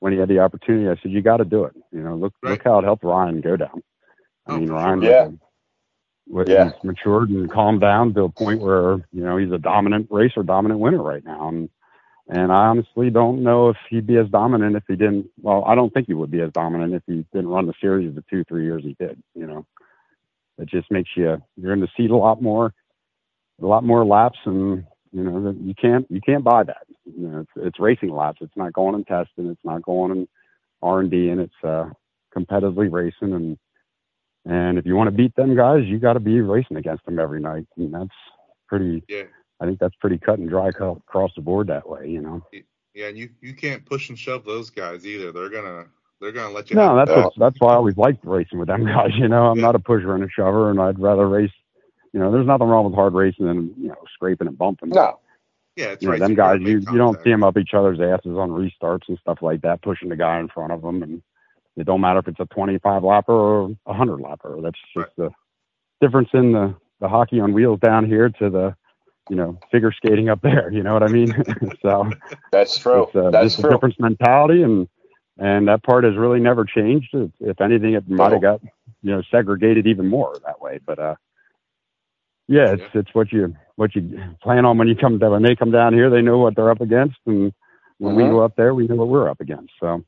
when he had the opportunity, I said you got to do it. You know, look right. look how it helped Ryan Godown. I oh, mean, Ryan yeah yeah. he's matured and calmed down to a point where you know he's a dominant racer, dominant winner right now. And and I honestly don't know if he'd be as dominant if he didn't. Well, I don't think he would be as dominant if he didn't run the series the two three years he did. You know, it just makes you you're in the seat a lot more, a lot more laps, and you know you can't you can't buy that. You know, it's, it's racing laps. It's not going and testing. It's not going in R and D, and it's uh, competitively racing and and if you want to beat them guys, you got to be racing against them every night, and that's pretty. Yeah. I think that's pretty cut and dry across the board that way, you know. Yeah, and you you can't push and shove those guys either. They're gonna they're gonna let you. No, that's what, that's why I always liked racing with them guys. You know, I'm yeah. not a pusher and a shover, and I'd rather race. You know, there's nothing wrong with hard racing and you know scraping and bumping. No. Yeah, it's you know, them guys. You you don't see them up each other's asses on restarts and stuff like that, pushing the guy in front of them and it don't matter if it's a 25 lapper or a 100 lapper. That's just right. the difference in the, the hockey on wheels down here to the, you know, figure skating up there. You know what I mean? so that's true. It's, uh, that's true. a different mentality, and and that part has really never changed. If anything, it might have got you know segregated even more that way. But uh, yeah, it's yeah. it's what you what you plan on when you come down. When they come down here, they know what they're up against, and when mm-hmm. we go up there, we know what we're up against. So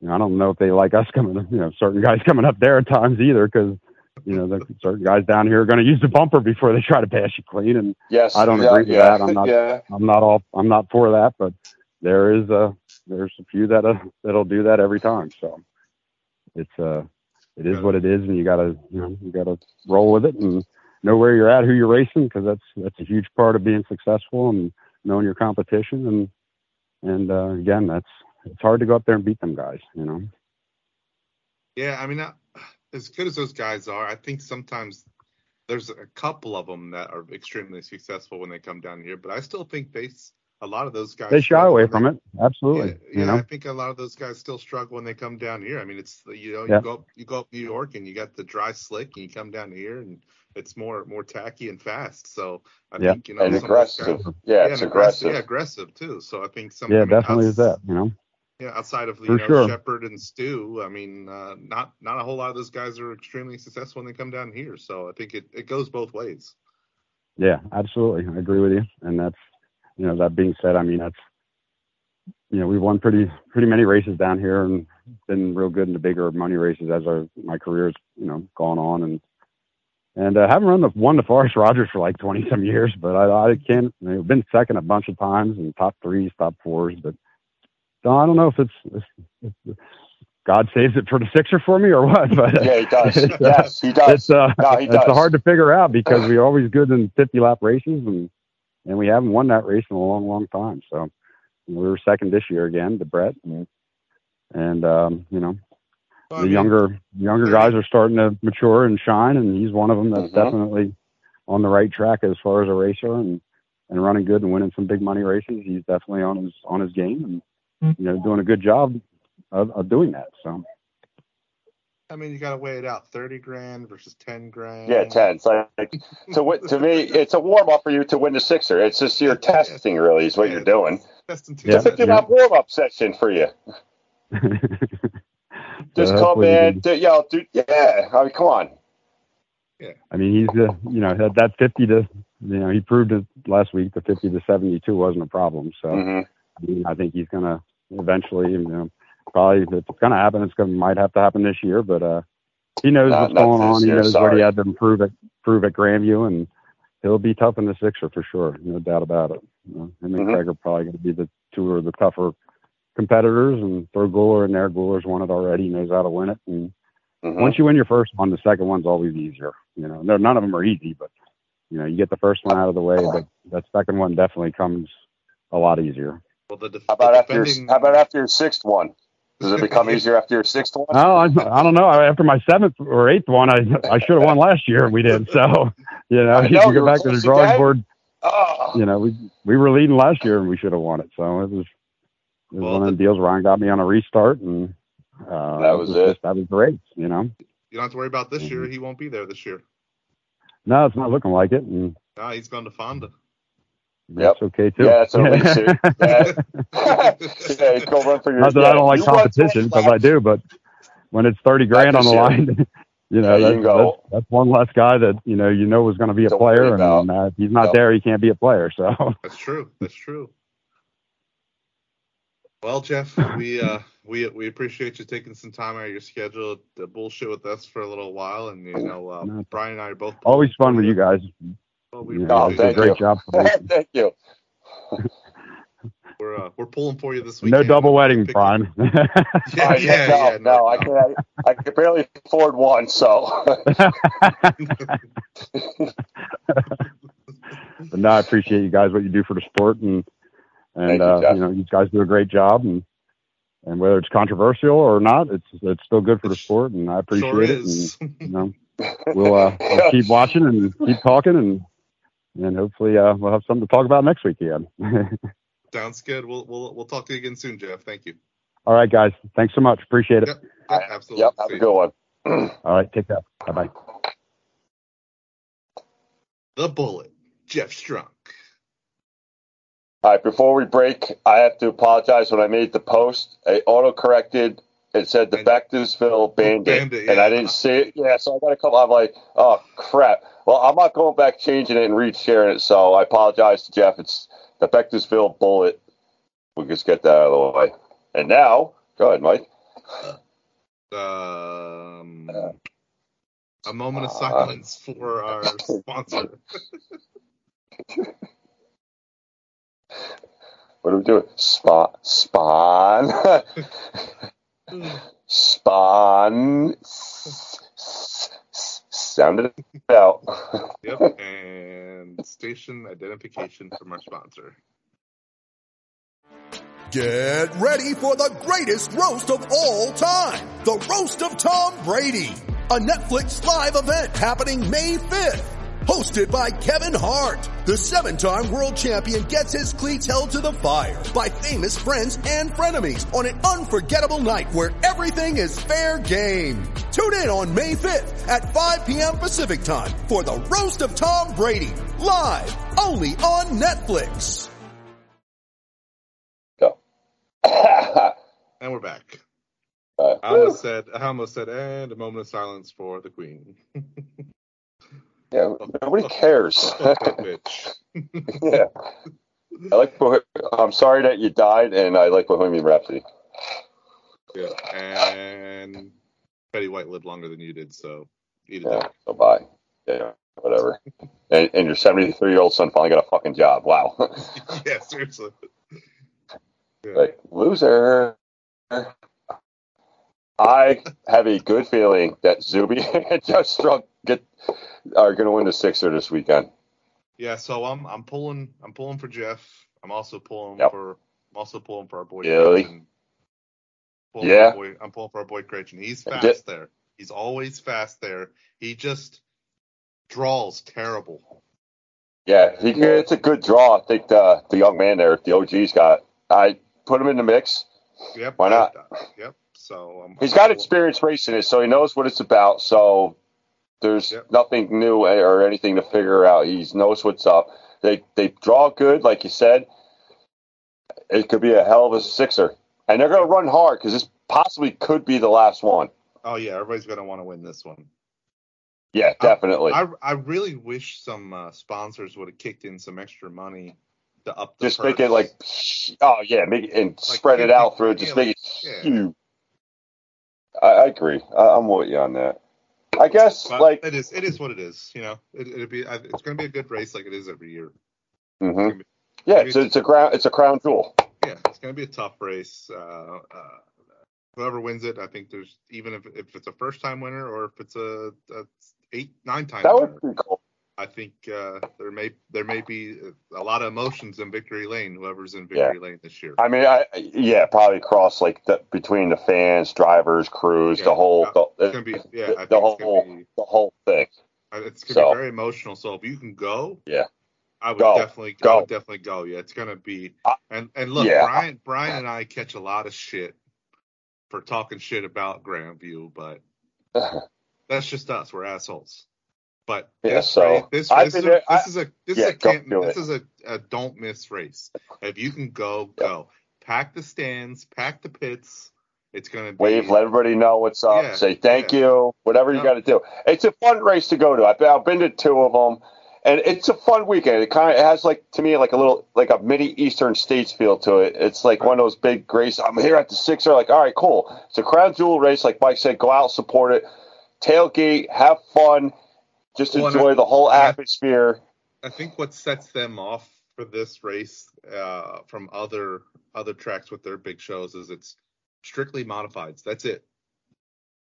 you know, I don't know if they like us coming, you know, certain guys coming up there at times either, because you know, the certain guys down here are going to use the bumper before they try to pass you clean, and yes, I don't yeah, agree with yeah, that. I'm not, yeah. I'm not all, I'm not for that, but there is a, there's a few that uh, that'll do that every time. So it's uh, it is what it is, and you gotta, you know, you gotta roll with it and know where you're at, who you're racing, because that's that's a huge part of being successful and knowing your competition, and and uh, again, that's it's hard to go up there and beat them guys. You know. Yeah, I mean, uh, as good as those guys are, I think sometimes there's a couple of them that are extremely successful when they come down here, but I still think they a lot of those guys they shy away from it. Absolutely. Yeah, you yeah, know? I think a lot of those guys still struggle when they come down here. I mean, it's you know, Yeah. you go up, you go up New York and you got the dry slick, and you come down here and it's more more tacky and fast. So I Yeah. think you know and some aggressive. guys- Yeah, it's and aggressive. Yeah, aggressive too. So I think some. Yeah, I mean, definitely outs- is that. You know. Yeah, outside of you know sure. Sheppard and Stu, I mean, uh, not not a whole lot of those guys are extremely successful when they come down here. So I think it, it goes both ways. Yeah, absolutely. I agree with you. And that's, you know, that being said, I mean, that's, you know, we've won pretty, pretty many races down here and been real good in the bigger money races as our, my career's, you know, gone on and, and uh, haven't run the won the Forest Rogers for like 20 some years, but I, I can't, you know, been second a bunch of times and top threes, top fours, but I don't know if it's, if, if God saves it for the sixer for me or what, but Yeah, he does. it's, uh, yes, he does. it's uh, No, he it's does. hard to figure out because we're always good in 50 lap races and and we haven't won that race in a long, long time. So we were second this year again to Brett, and, and um, you know Well, I the mean, younger younger guys are starting to mature and shine, and he's one of them that's Mhm. definitely on the right track as far as a racer and and running good and winning some big money races. He's definitely on his on his game and you know doing a good job of, of doing that. So I mean, you got to weigh it out: thirty grand versus ten grand. Yeah, ten. So, like to win, to me, it's a warm up for you to win the sixer. It's just your testing, really, is what Yeah. you're doing. Testing two Yeah. It's a fifty lap warm up session for you. Just So come in, can- do, you know, do, yeah. I mean, come on. Yeah. I mean, he's uh, you know that, that 50 to you know he proved it last week. The 50 to 72 wasn't a problem. So hmm I, mean, I think he's gonna eventually, you know, probably if it's gonna happen, it's gonna might have to happen this year. But uh, he knows Not- what's not going on. He year, knows what he had to improve at prove at Grandview, and he'll be tough in the sixer for sure, no doubt about it. You know, him and Mhm. Craig are probably going to be the two of the tougher competitors, and throw Guler in there. Guler's won it already, he knows how to win it, and hmm once you win your first one, the second one's always easier. You know, no, none of them are easy, but you know, you get the first one out of the way, but that second one definitely comes a lot easier. Well, the def- How about the after your, defending, how about after your sixth one? Does it become easier after your sixth one? Oh, I, I don't know. After my seventh or eighth one, I I should have won last year, and we did. So, you know, I know, you you go back to the drawing again. board, Oh, you know, we we were leading last year, and we should have won it. So it was it was Well, one of the- the deals. Ryan got me on a restart, and uh, That was it. Just, that was the race. You know, you don't have to worry about this Mm-hmm. year. He won't be there this year. no, it's not looking like it, and No, he's gone to Fonda. That's okay too. yeah, it's at least it. Yeah. yeah, go run for your. Not that yeah, I don't like you competition, because I do, but when it's thirty grand on the year. line, you know, Yeah, that's, can go. that's, that's one less guy that you know you know was going to be a Don't player, about. and uh, if he's not Yep. there, he can't be a player. So That's true. That's true. Well, Jeff, we uh we we appreciate you taking some time out of your schedule to bullshit with us for a little while, and you know, uh, Brian and I are both always fun with you guys. Well, we You know, Oh, a thank great you. job. for. Thank you. we're uh, we're pulling for you this week. no double wedding, Brian. Yeah, Uh, yeah, no, yeah, no, I can I can barely afford one, so but no, I appreciate you guys what you do for the sport, and and you, uh, you know you guys do a great job, and and whether it's controversial or not, it's it's still good for the sport, and I appreciate sure it. is. And, you know, we'll, uh, we'll keep watching and keep talking, and and hopefully uh, we'll have something to talk about next week again. Sounds good. We'll we'll we'll talk to you again soon, Jeff. Thank you. All right, guys, thanks so much. Appreciate it. Yep. Yep, absolutely. yep, have See a good one. All right, take care. Bye bye. The Bullet, Jeff Strunk. All right, before we break, I have to apologize when I made the post. I auto corrected. It said the And- Bechtelsville Bandit, Bandit, and I didn't see it. Yeah, so I got a couple. I'm like, oh crap. Well, I'm not going back changing it and resharing it. So I apologize to Jeff. It's the Bechtelsville Bullet. We'll just get that out of the way. And now, go ahead, Mike. Um, Uh, a moment of uh, silence for our sponsor. What are we doing? Spawn, spawn, spawn. Sounded it out. Yep, and station identification from our sponsor. Get ready for the greatest roast of all time. The Roast of Tom Brady. A Netflix live event happening May 5th. Hosted by Kevin Hart. The seven-time world champion gets his cleats held to the fire by famous friends and frenemies on an unforgettable night where everything is fair game. Tune in on May 5th at 5 p.m. Pacific time for the Roast of Tom Brady. Live only on Netflix. Go. And we're back. Uh, I almost said, I almost said, and a moment of silence for the Queen. yeah, nobody cares. Fuck that bitch. yeah. I like. I'm sorry that you died, and I like Bohemian Rhapsody. Yeah, and Betty White lived longer than you did, so eat it Yeah, up. so bye. Yeah, whatever. and, and your 73 year old son finally got a fucking job. Wow. yeah, seriously. Yeah. like loser. I have a good feeling that Zuby and Joe Strunk get are going to win the Sixer this weekend. Yeah, so I'm I'm pulling I'm pulling for Jeff. I'm also pulling Yep. for I'm also pulling for our boy Really? Pulling Yeah. Boy, I'm pulling for our boy Christian. He's fast there. He's always fast there. He just draws terrible. Yeah, he, it's a good draw. I think the the young man there, the OG's got. I put him in the mix. Yep. Why not? Yep. So um, He's got experience racing it, so he knows what it's about. So there's Yep. nothing new or anything to figure out. He knows what's up. They they draw good, like you said. It could be a hell of a sixer, and they're going to run hard because this possibly could be the last one. Oh yeah, everybody's gonna want to win this one. Yeah, definitely. I I really wish some uh, sponsors would have kicked in some extra money to up the just make it like, oh yeah, make it and spread it out through. yeah, Just like- make it yeah. huge. I, I agree. I, I'm with you on that. I guess But like, it is it is what it is. You know, it, it'll be it's gonna be a good race like it is every year. Mm-hmm. yeah, it's, it's a crown. It's a crown jewel. Yeah, it's going to be a tough race. Uh, uh, whoever wins it, I think there's even if, if it's a first time winner or if it's a, a eight nine time That winner, would be cool. I think uh, there may there may be a lot of emotions in victory lane. Whoever's in victory lane this year. I mean, I yeah, probably across like the, between the fans, drivers, crews, Yeah, the whole, uh, the, it's gonna be yeah. I the, whole, gonna be the whole thing. uh, it's gonna So- be very emotional. So if you can go, Yeah. I would Go. definitely I Go. would definitely go. Yeah, it's gonna be and and look, yeah. Brian Brian and I catch a lot of shit for talking shit about Grandview, but that's just us. We're assholes. But Yeah, this so, race, this, this, is a, there- this is a this yeah, is a can't, do this it. is a, a don't miss race. If you can go, Yep. go. Pack the stands, pack the pits. It's gonna be Wave, let everybody know what's up. Yeah, say thank yeah. you, whatever you got to do. It's a fun race to go to. I've been, I've been to two of them, and it's a fun weekend. It kind of it has like to me like a little like a mini Eastern States feel to it. It's like one of those big races. I'm here at the Sixer. Like, all right, cool. It's a crown jewel race. Like Mike said, go out, support it, tailgate, have fun, just Well, enjoy I- the whole atmosphere. I think what sets them off for this race uh, from other other tracks with their big shows is it's strictly modifieds. That's it.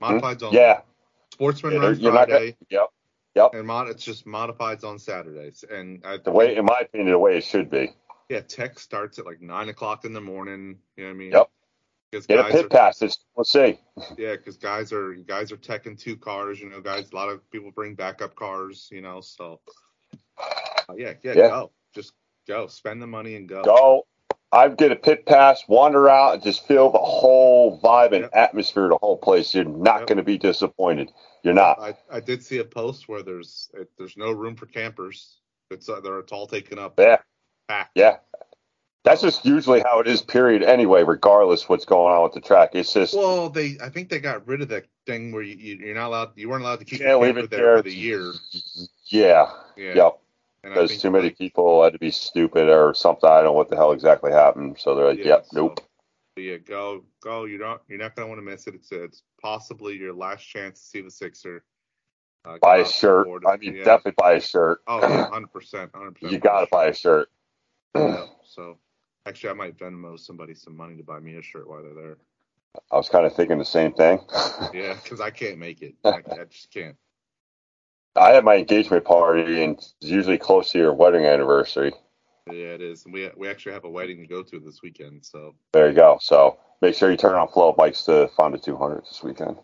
Modifieds only. Hmm? Yeah, Sportsman Yeah, run you're not Friday, gonna- yep. and mod it's just modifieds on Saturdays. And I The way, in my opinion, the way it should be. yeah, tech starts at like nine o'clock in the morning. You know what I mean? Yep. Because Get a pit are, pass. Let's see. yeah, because guys are guys are teching two cars. You know, guys. A lot of people bring backup cars. You know, so uh, yeah, yeah, Yeah. go, just go, spend the money and go. go. I get a pit pass, wander out, and just feel the whole vibe and Yep. atmosphere of the whole place. You're not Yep. going to be disappointed. You're not. I, I did see a post where there's it, there's no room for campers. It's uh, they're it's all taken up. Yeah, Packed. yeah. That's just usually how it is. Period. Anyway, regardless what's going on with the track, it's just Well, they I think they got rid of that thing where you, you're not allowed you weren't allowed to keep Can't leave it there there. for the year. yeah, Yeah. yep. Because too many like, people had to be stupid or something. I don't know what the hell exactly happened. So they're like, yeah, yep, so- nope. yeah, go go. You don't you're not gonna want to miss it. It's it's possibly your last chance to see the Sixer. Uh, Buy a shirt. I mean, Yeah. definitely buy a shirt. Oh hundred percent, hundred percent. You got to buy a shirt. Yeah, so actually, I might Venmo somebody some money to buy me a shirt while they're there. I was kind of thinking the same thing. Yeah, because I can't make it. I, I just can't. I had my engagement party, and it's usually close to your wedding anniversary. Yeah, it is. And we we actually have a wedding to go to this weekend, so There you go. So make sure you turn on flow bikes to Fonda 200 this weekend.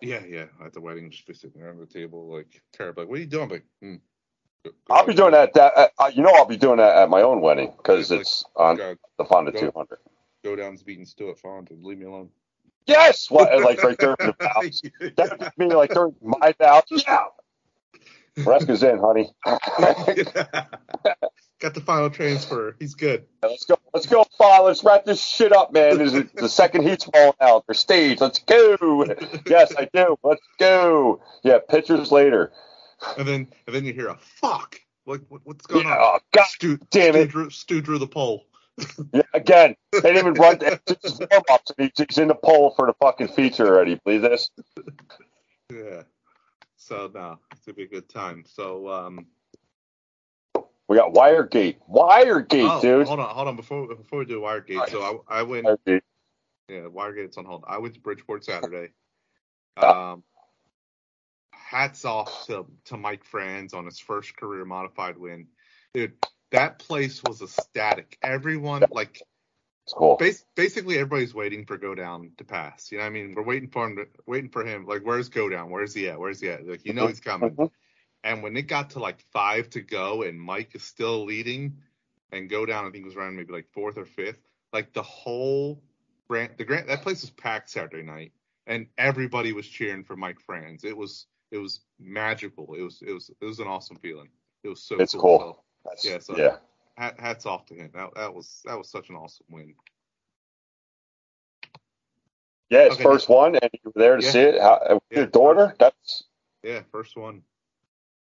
yeah, yeah. At the wedding, just be sitting there on the table, like Tara, like, what are you doing? I'm like, hmm. I'll be doing that. That uh, you know, I'll be doing that at my own wedding because it's on God, the Fonda go- 200. go down to beating at Fonda. Leave me alone. Yes, what like right there in the vows. That would be like during my vows. Yeah, Reska's in, honey. Got the final transfer. He's good. Let's go. Let's go, Father. Let's wrap this shit up, man. There's a, the second heat's rolling out. Their stage. Let's go. Yes, I do. Let's go. Yeah, pictures later. And then and then you hear a fuck. Like what, what's going Yeah, on? oh, God Stu, damn Stu it. Drew, Stu drew the pole. Yeah, again, they didn't even run it's warm ups. He's he's in the poll for the fucking feature already. Believe this? Yeah. So no, it's gonna be a good time. So um, We got Wiregate. Wiregate, oh, dude. hold on, hold on. Before before we do Wiregate, so I I went. Wiregate. Yeah, Wiregate's on hold. I went to Bridgeport Saturday. Um, hats off to to Mike Franz on his first career modified win, dude. That place was ecstatic. Everyone like It's cool. bas- basically everybody's waiting for Godown to pass. You know, what I mean, we're waiting for him, to, waiting for him. Like, where's Godown? Where's he at? Where's he at? Like, you know, he's coming. Mhm. And when it got to like five to go, and Mike is still leading, and Godown, I think was around maybe like fourth or fifth. Like the whole grant, the grant that place was packed Saturday night, and everybody was cheering for Mike Franz. It was it was magical. It was it was it was an awesome feeling. It was so It's cool. cool. That's, Yeah, so- yeah. Hats off to him. That, that was that was such an awesome win. Yeah, his Okay. first one, and you were there to Yeah. see it. How, uh, with Yeah. your daughter? That's Yeah, first one.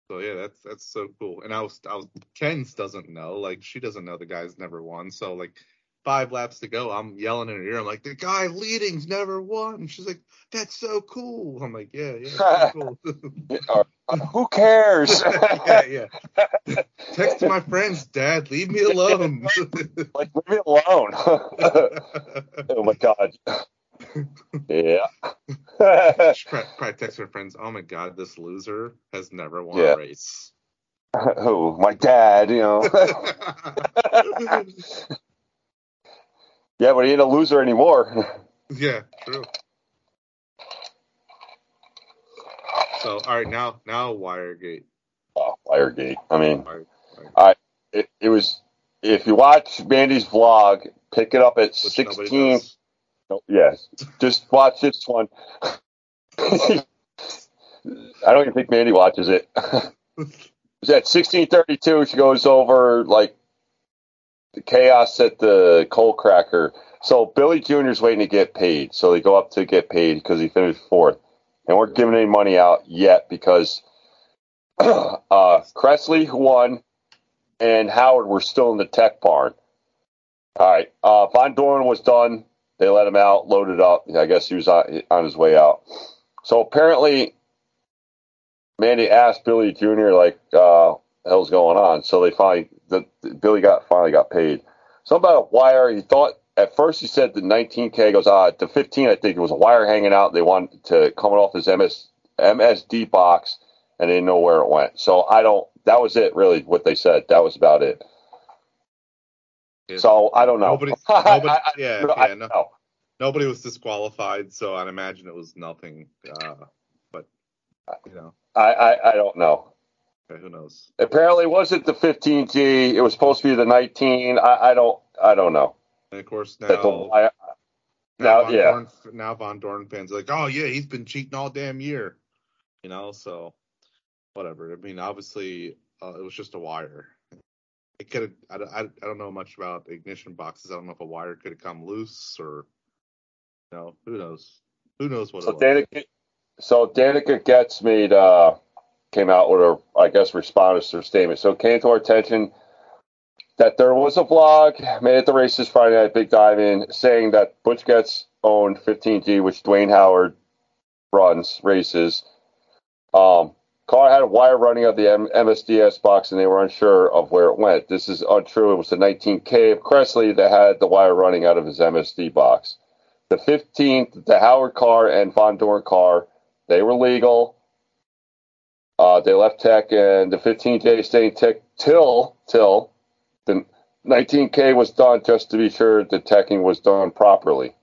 So yeah, that's that's so cool. And I was I was Ken's doesn't know, like she doesn't know the guy's never won. So like five laps to go, I'm yelling in her ear. I'm like, the guy leading's never won. She's like, that's so cool. I'm like, yeah, yeah, cool. uh, who cares? yeah, yeah. Text my friends, Dad, leave me alone. like leave me alone. oh my god. Yeah. She probably, probably text her friends, oh my god, this loser has never won Yeah. a race. oh, my dad. You know. Yeah, but he ain't a loser anymore. Yeah, true. So, all right, now now Wiregate. oh, Wiregate. I mean, Wire- it, it was. If you watch Mandy's vlog, pick it up at Which sixteen. No, yes, just watch this one. I don't even think Mandy watches it. It's at sixteen thirty two. She goes over like chaos at the coal cracker. So Billy Jr.'s waiting to get paid. So they go up to get paid because he finished fourth, and we're giving any money out yet because uh, Kressley who won and Howard were still in the tech barn. All right, uh, Von Dohren was done. They let him out, loaded up. I guess he was on, on his way out. So apparently, Mandy asked Billy Jr. like, uh, "The hell's going on?" So they finally, the, the- Billy got finally got paid. Something about a wire. He thought at first he said the 19k He goes, ah, the 15. I think it was a wire hanging out. They wanted to coming off his MS MSD box, and they didn't know where it went. So I don't. That was it, really. What they said. That was about it. Yeah. So I don't know. Nobody, nobody, I- I- yeah, I yeah, don't no, know. nobody was disqualified, so I'd imagine it was nothing. Uh, but you know, I, I, I don't know. Okay, who knows? Apparently, it wasn't the 15G. It was supposed to be the 19. I, I don't. I don't know. And of course now, now, now, Von yeah. Dorn, now Von Dohren fans are like, oh yeah, he's been cheating all damn year, you know. So whatever. I mean, obviously, uh, it was just a wire. It could. I, don't- I, I don't know much about ignition boxes. I don't know if a wire could have come loose or, you know, who knows? Who knows what So it was? Danica, so Danica Getz made uh, came out with a, I guess, response to her statement. So it came to our attention that there was a vlog made at the races Friday night Big Diamond saying that Butch Getz owned 15G, which Dwayne Howard runs races. Um, car had a wire running out of the M- MSDS box, and they were unsure of where it went. This is untrue. It was the 19K of Kressley that had the wire running out of his MSD box. The 15th, the Howard car and Von Dohren car, they were legal. Uh, they left tech, and the 15J stayed tech till till the 19K was done just to be sure the teching was done properly.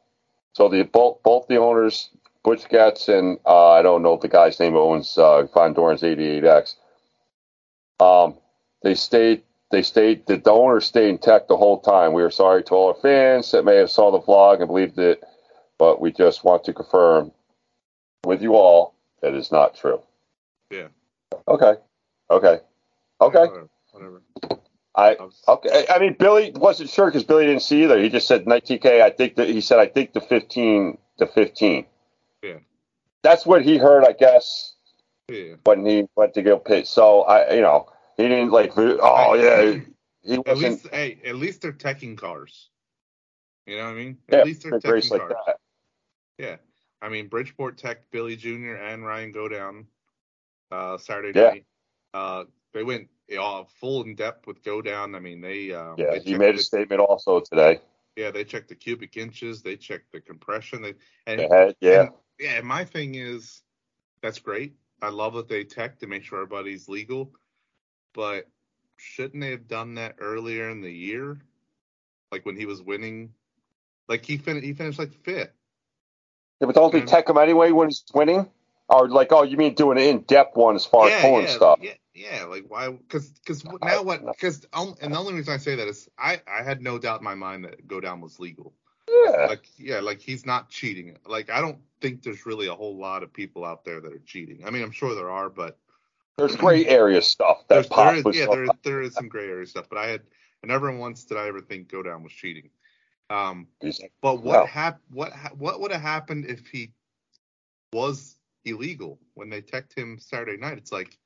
So the both both the owners, Butch Getz and uh, I don't know the guy's name owns uh, Von Dohren's 88X. Um, they stayed. They stayed. The owners stayed in tech the whole time. We are sorry to all our fans that may have saw the vlog and believed it, but we just want to confirm with you all that is not true. Yeah. Okay. Okay. Okay. Whatever. whatever. I okay. I mean, Billy wasn't sure because Billy didn't see either. He just said 19K. I think that he said I think the 15 to 15. Yeah. That's what he heard, I guess, Yeah. when he went to go pitch. So I, you know, he didn't like. Oh yeah, he At wasn't. least, hey, at least they're teching cars. You know what I mean? Yeah, At least they're teching like cars. that. Yeah. I mean, Bridgeport Tech, Billy Jr. and Ryan Godown uh, Saturday Yeah. night. Uh, they went uh, full in depth with Godown. I mean, they um, Yeah, they he made a the- statement also today. Yeah, they checked the cubic inches. They checked the compression. They and They had, yeah, and, yeah. My thing is, that's great. I love that they tech to make sure everybody's legal, but shouldn't they have done that earlier in the year? Like when he was winning, like he fin- he finished like fifth. yeah but don't they Mhm. tech him anyway when he's winning? Or like, oh, you mean doing an in-depth one as far as pulling yeah, stuff? Yeah, yeah. Like why? Because because now what? Because and the only reason I say that is I I had no doubt in my mind that Godown was legal. Yeah, Like yeah, like he's not cheating. Like I don't think there's really a whole lot of people out there that are cheating. I mean, I'm sure there are, but there's gray area stuff that there's, there is, yeah, there is, there is some gray area stuff. But I had never once did I ever think Godown was cheating. Um, but what No. hap- what ha- what would have happened if he was illegal when they teched him Saturday night? It's like,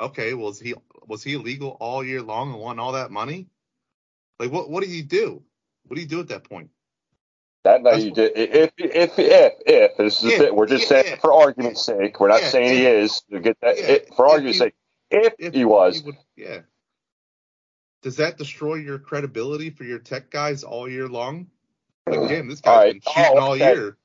okay, was he was he illegal all year long and won all that money? Like what what do you do? What do you do at that point? That night That's- you did. If if if if this is Yeah, a we're just yeah, saying yeah. for argument's sake. We're not Yeah, saying he is. To get that Yeah, it, for argument's he- sake, if, If he was, would, yeah. Does that destroy your credibility for your tech guys all year long? Like, damn, this All guy's right. been cheating Oh, all okay. year.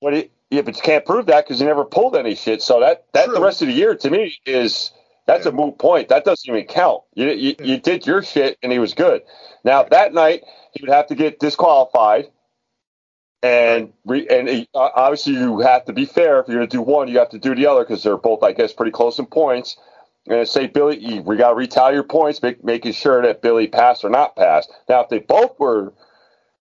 what? It, yeah, but you can't prove that because you never pulled any shit. So that that the rest of the year to me is that's Yeah. a moot point. That doesn't even count. You you, Yeah. you did your shit and he was good. Now Right. that night he would have to get disqualified. And re, and he, uh, obviously you have to be fair. If you're going to do one, you have to do the other because they're both, I guess, pretty close in points. And say, Billy, we got to retally your points, make, making sure that Billy passed or not passed. Now, if they both were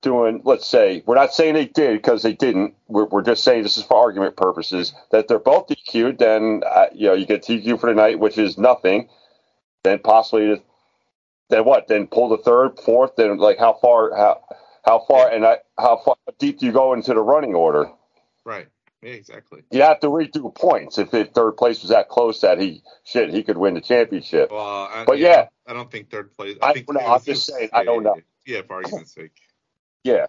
doing, let's say, we're not saying they did because they didn't. We're, we're just saying this is for argument purposes that they're both DQ'd. Then uh, you know you get DQ for the night, which is nothing. Then possibly, then what? Then pull the third, fourth. Then like how far? How how far? And I, how far deep do you go into the running order? Right. Yeah, exactly. You have to redo points if it, third place was that close that he shit he could win the championship. Well, I, But yeah, yeah. I don't think third place. I think don't I'm just saying, I don't know. Yeah, for argument's sake. Yeah.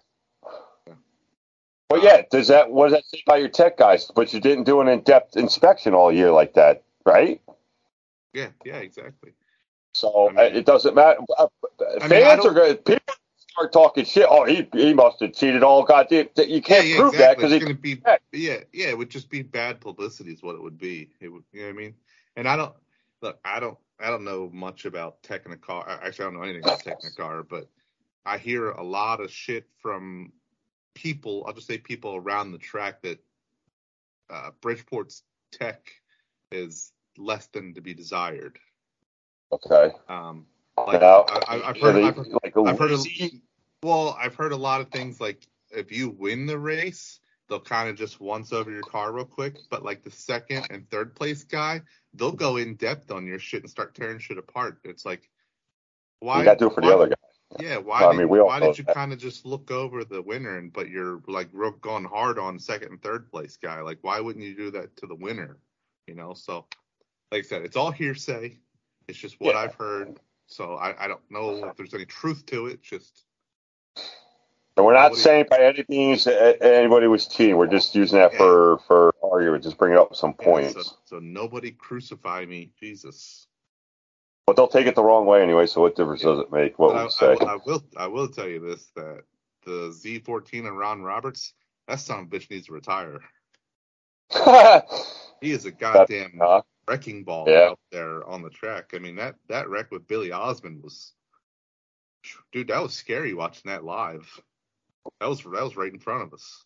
But yeah, does that what does that say about your tech guys? But you didn't do an in-depth inspection all year like that, right? Yeah, yeah, exactly. So I mean- it doesn't matter. Uh, I mean, Fans don't- are good. People start talking shit. Oh, he he must have cheated all goddamn. You can't yeah, yeah, prove that because it's he gonna be Yeah. yeah, yeah, it would just be bad publicity is what it would be. It would you know what I mean? And I don't look, I don't I don't know much about Technicar. Actually, I don't know anything about Technicar, but I hear a lot of shit from people. I'll just say people around the track that uh, Bridgeport's tech is less than to be desired. okay. Um, like Now, I, I, I've heard, I've heard like I've heard a, well, I've heard a lot of things like if you win the race, they'll kind of just once over your car real quick. But like the second and third place guy, they'll go in depth on your shit and start tearing shit apart. It's like why you got to do it for why, the other guy. Yeah, why I did, mean, we why did you kind of just look over the winner and but you're like real going hard on second and third place guy? Like why wouldn't you do that to the winner? You know, so like I said, it's all hearsay. It's just what Yeah. I've heard. So I, I don't know if there's any truth to it. Just And we're not saying by any means that anybody was cheating. We're just using that Yeah. for for argument, just bringing up some Yeah, points. so, so nobody crucify me, Jesus. But they'll take it the wrong way anyway. So what difference does it make? What I, we say? I, I will I will tell you this that the Z14 and Ron Roberts, that son of a bitch needs to retire. He is a goddamn wrecking ball Yeah. out there on the track. I mean that that wreck with Billy Osmond was Dude, that was scary watching that live. That was that was right in front of us.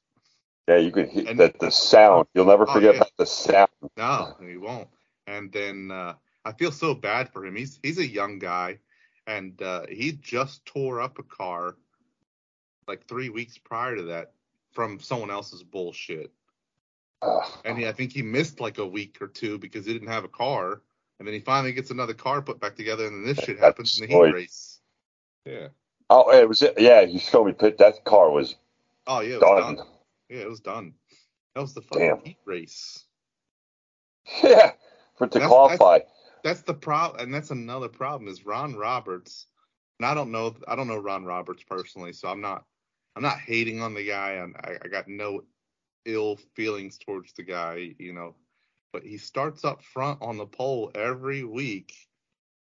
Yeah, you could hear that the sound. You'll never Oh, forget yeah. the sound. No, he won't. And then uh, I feel so bad for him. He's he's a young guy, and uh, he just tore up a car like three weeks prior to that from someone else's bullshit. And he, I think he missed like a week or two because he didn't have a car. And then he finally gets another car put back together, and then this shit happens in the heat race. Yeah. Oh, it was yeah. You showed me pit. That car was Oh yeah, it was done. done. Yeah, it was done. That was the fucking Damn. heat race. Yeah, for to qualify. that's the problem, and that's another problem is Ron Roberts. And I don't know, I don't know Ron Roberts personally, so I'm not, I'm not hating on the guy. and I, I got no ill feelings towards the guy, you know. But he starts up front on the pole every week,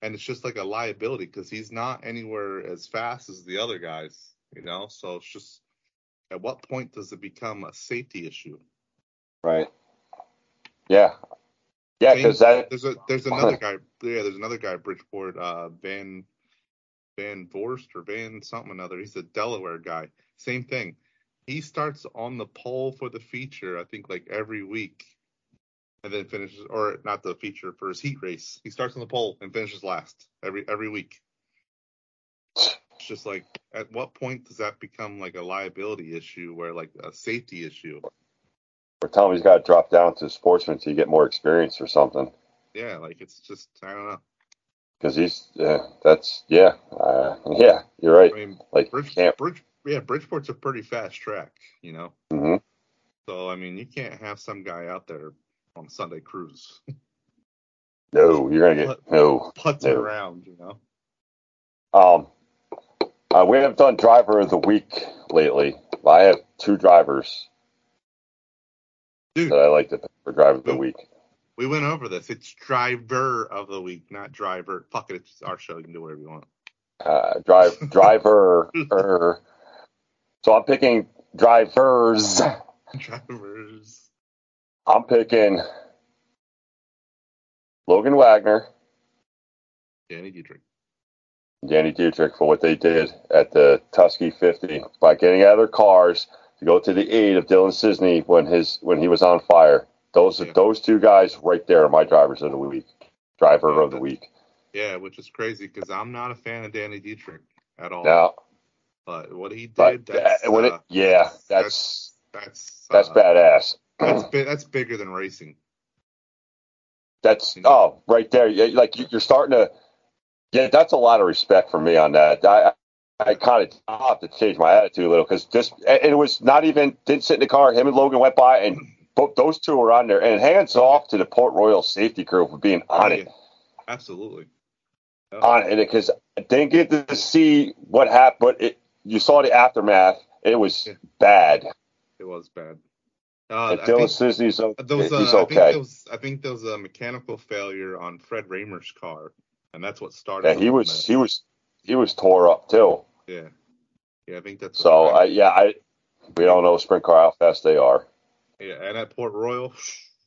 and it's just like a liability because he's not anywhere as fast as the other guys, you know. So it's just, at what point does it become a safety issue? Right. Yeah. Yeah, because that there's a there's another guy yeah there's another guy Bridgeport uh Van Van Vorst or Van something another. He's a Delaware guy. Same thing. He starts on the pole for the feature I think like every week and then finishes or not the feature for his heat race. He starts on the pole and finishes last every every week. It's just like at what point does that become like a liability issue where like a safety issue or tell him he's got to drop down to sportsman to get more experience or something. yeah like it's just I don't know Because he's yeah, that's yeah, uh, yeah. You're right. I mean Like Bridge. Bridge, yeah, Bridgeport's a pretty fast track, you know. hmm So I mean, you can't have some guy out there on Sunday cruise No, you're gonna get no. putzing No. around, you know. Um, uh, we haven't done driver of the week lately. I have two drivers Dude, that I like to pick for driver of the week. we went over this. It's driver of the week, not driver. Fuck it, it's our show. You can do whatever you want. Uh, drive driver. er. so I'm picking drivers. Drivers. I'm picking Logan Wagner, Danny Dietrich. Danny Dietrich for what they did at the Tusky 50 by getting out of their cars to go to the aid of Dylan Cisney when his when he was on fire. Those Yeah. those two guys right there are my drivers of the week, driver Yeah, of the week. Yeah, which is crazy because I'm not a fan of Danny Dietrich at all. Now, But what he did, that's, when it, uh, yeah, that's that's that's uh, badass. That's that's bigger than racing. That's You know? oh, right there. Like you- you're starting to. Yeah, that's a lot of respect for me on that. I I kind of have to change my attitude a little because just it was not even didn't sit in the car. Him and Logan went by and both those two were on there. And hands off to the Port Royal safety crew for being on Oh, it yeah. Absolutely. on it because I didn't get to see what happened, but it you saw the aftermath. It was Yeah. bad. It was bad. Uh, I Dylan think Cisney's o- there was a, he's I think okay. there was I think there was a mechanical failure on Fred Rahmer's car, and that's what started. Yeah, he was he was he was tore up too. Yeah, yeah, I think that's. So I, yeah, I we don't know sprint car how fast they are. yeah, and at Port Royal,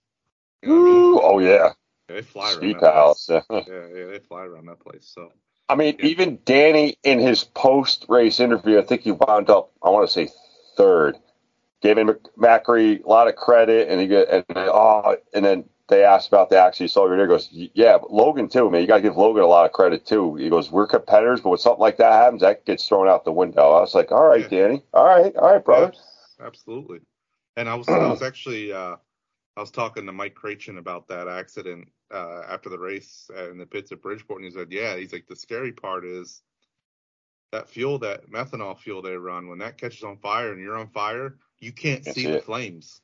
you know what I mean? Oh yeah, they fly around speed that pals. place. Yeah, yeah, they fly around that place. So I mean, Yeah. even Danny in his post race interview, I think he wound up, I want to say third. Gave him Macri a lot of credit, and he get and then, oh, and then they asked about the accident. He saw over there. He Goes, yeah, but Logan too, man. You got to give Logan a lot of credit too. He goes, we're competitors, but when something like that happens, that gets thrown out the window. I was like, all right, Yeah. Danny, all right, all right, brother. Yeah, absolutely. And I was I was actually uh, I was talking to Mike Cratchin about that accident uh, after the race in the pits at Bridgeport, and he said, "Yeah, he's like the scary part is that fuel, that methanol fuel they run, when that catches on fire and you're on fire, you can't Can't see see the flames.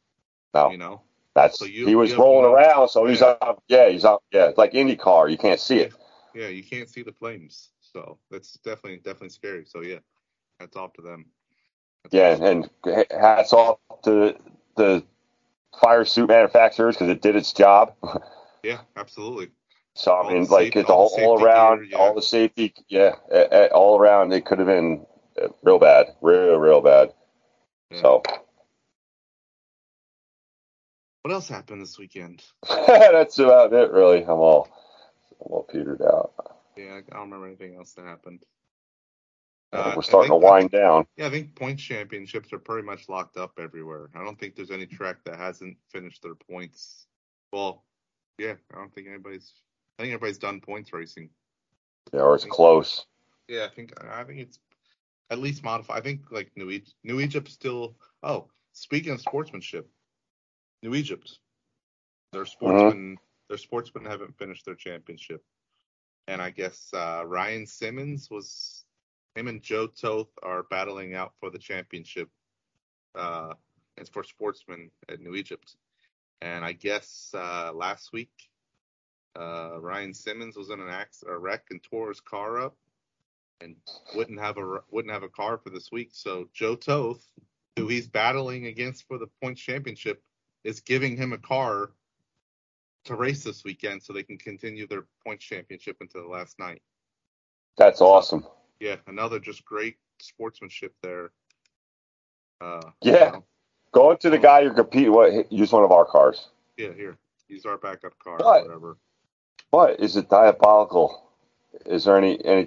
No, You know, that's So you- he was rolling around, so he's Yeah. out. Yeah, he's out. Yeah, it's like IndyCar. You can't see it. yeah, you can't see the flames, so that's definitely definitely scary. So yeah, hats off to them. That's Yeah, awesome. and hats off to the fire suit manufacturers because it did its job. yeah, absolutely. So All I mean, like safety- it's the all whole all around, gear, yeah. all the safety, yeah, all around. It could have been real bad, real, real bad. Yeah. So What else happened this weekend? that's about it, really. I'm all, I'm all petered out. Yeah, I don't remember anything else that happened. Uh, we're starting to wind that, down. Yeah, I think point championships are pretty much locked up everywhere. I don't think there's any track that hasn't finished their points. Well, yeah, I don't think anybody's. I think everybody's done points racing. Yeah, or it's close. Yeah, I think I think it's at least modified. I think like New Egypt, New Egypt still. Oh, speaking of sportsmanship, New Egypt, their sportsmen, uh-huh. their sportsmen haven't finished their championship, and I guess uh, Ryan Simmons was him and Joe Toth are battling out for the championship. Uh, it's for sportsmen at New Egypt, and I guess uh, last week uh, Ryan Simmons was in an accident, a wreck and tore his car up, and wouldn't have a wouldn't have a car for this week. So Joe Toth, who he's battling against for the points championship, is giving him a car to race this weekend so they can continue their points championship into the last night. That's awesome. Yeah, another just great sportsmanship there. Uh, yeah. You know. Going to the guy you're competing with, use one of our cars. Yeah, here. Use our backup car but, or whatever. But is it diabolical? Is there any any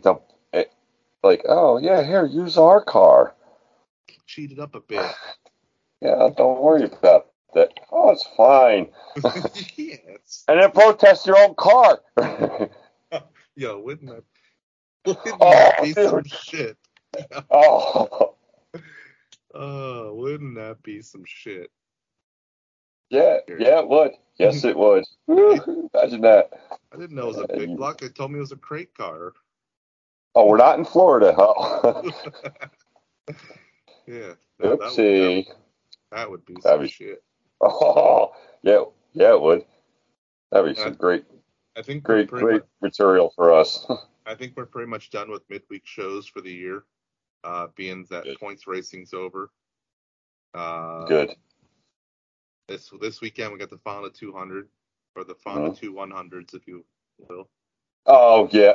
eh, like, oh yeah, here, use our car. Cheated up a bit. yeah, don't worry about that. Oh, it's fine. yes. And then protest your own car. Yo, wouldn't that, wouldn't oh, that be dude. some shit? oh. Oh, wouldn't that be some shit? Yeah, yeah, it would. Yes, it would. Imagine that. I didn't know it was a big block. They told me it was a crate car. Oh, we're not in Florida, huh? yeah. No, Oopsie. That would, that would be some be, shit. Oh, yeah, yeah, it would. That'd be some I, great, I think great, great much, material for us. I think we're pretty much done with midweek shows for the year uh, being that Good. points racing's over. Uh, Good. This this weekend we got the Fonda 200 or the Fonda mm-hmm. two 100s, if you will. Oh yeah,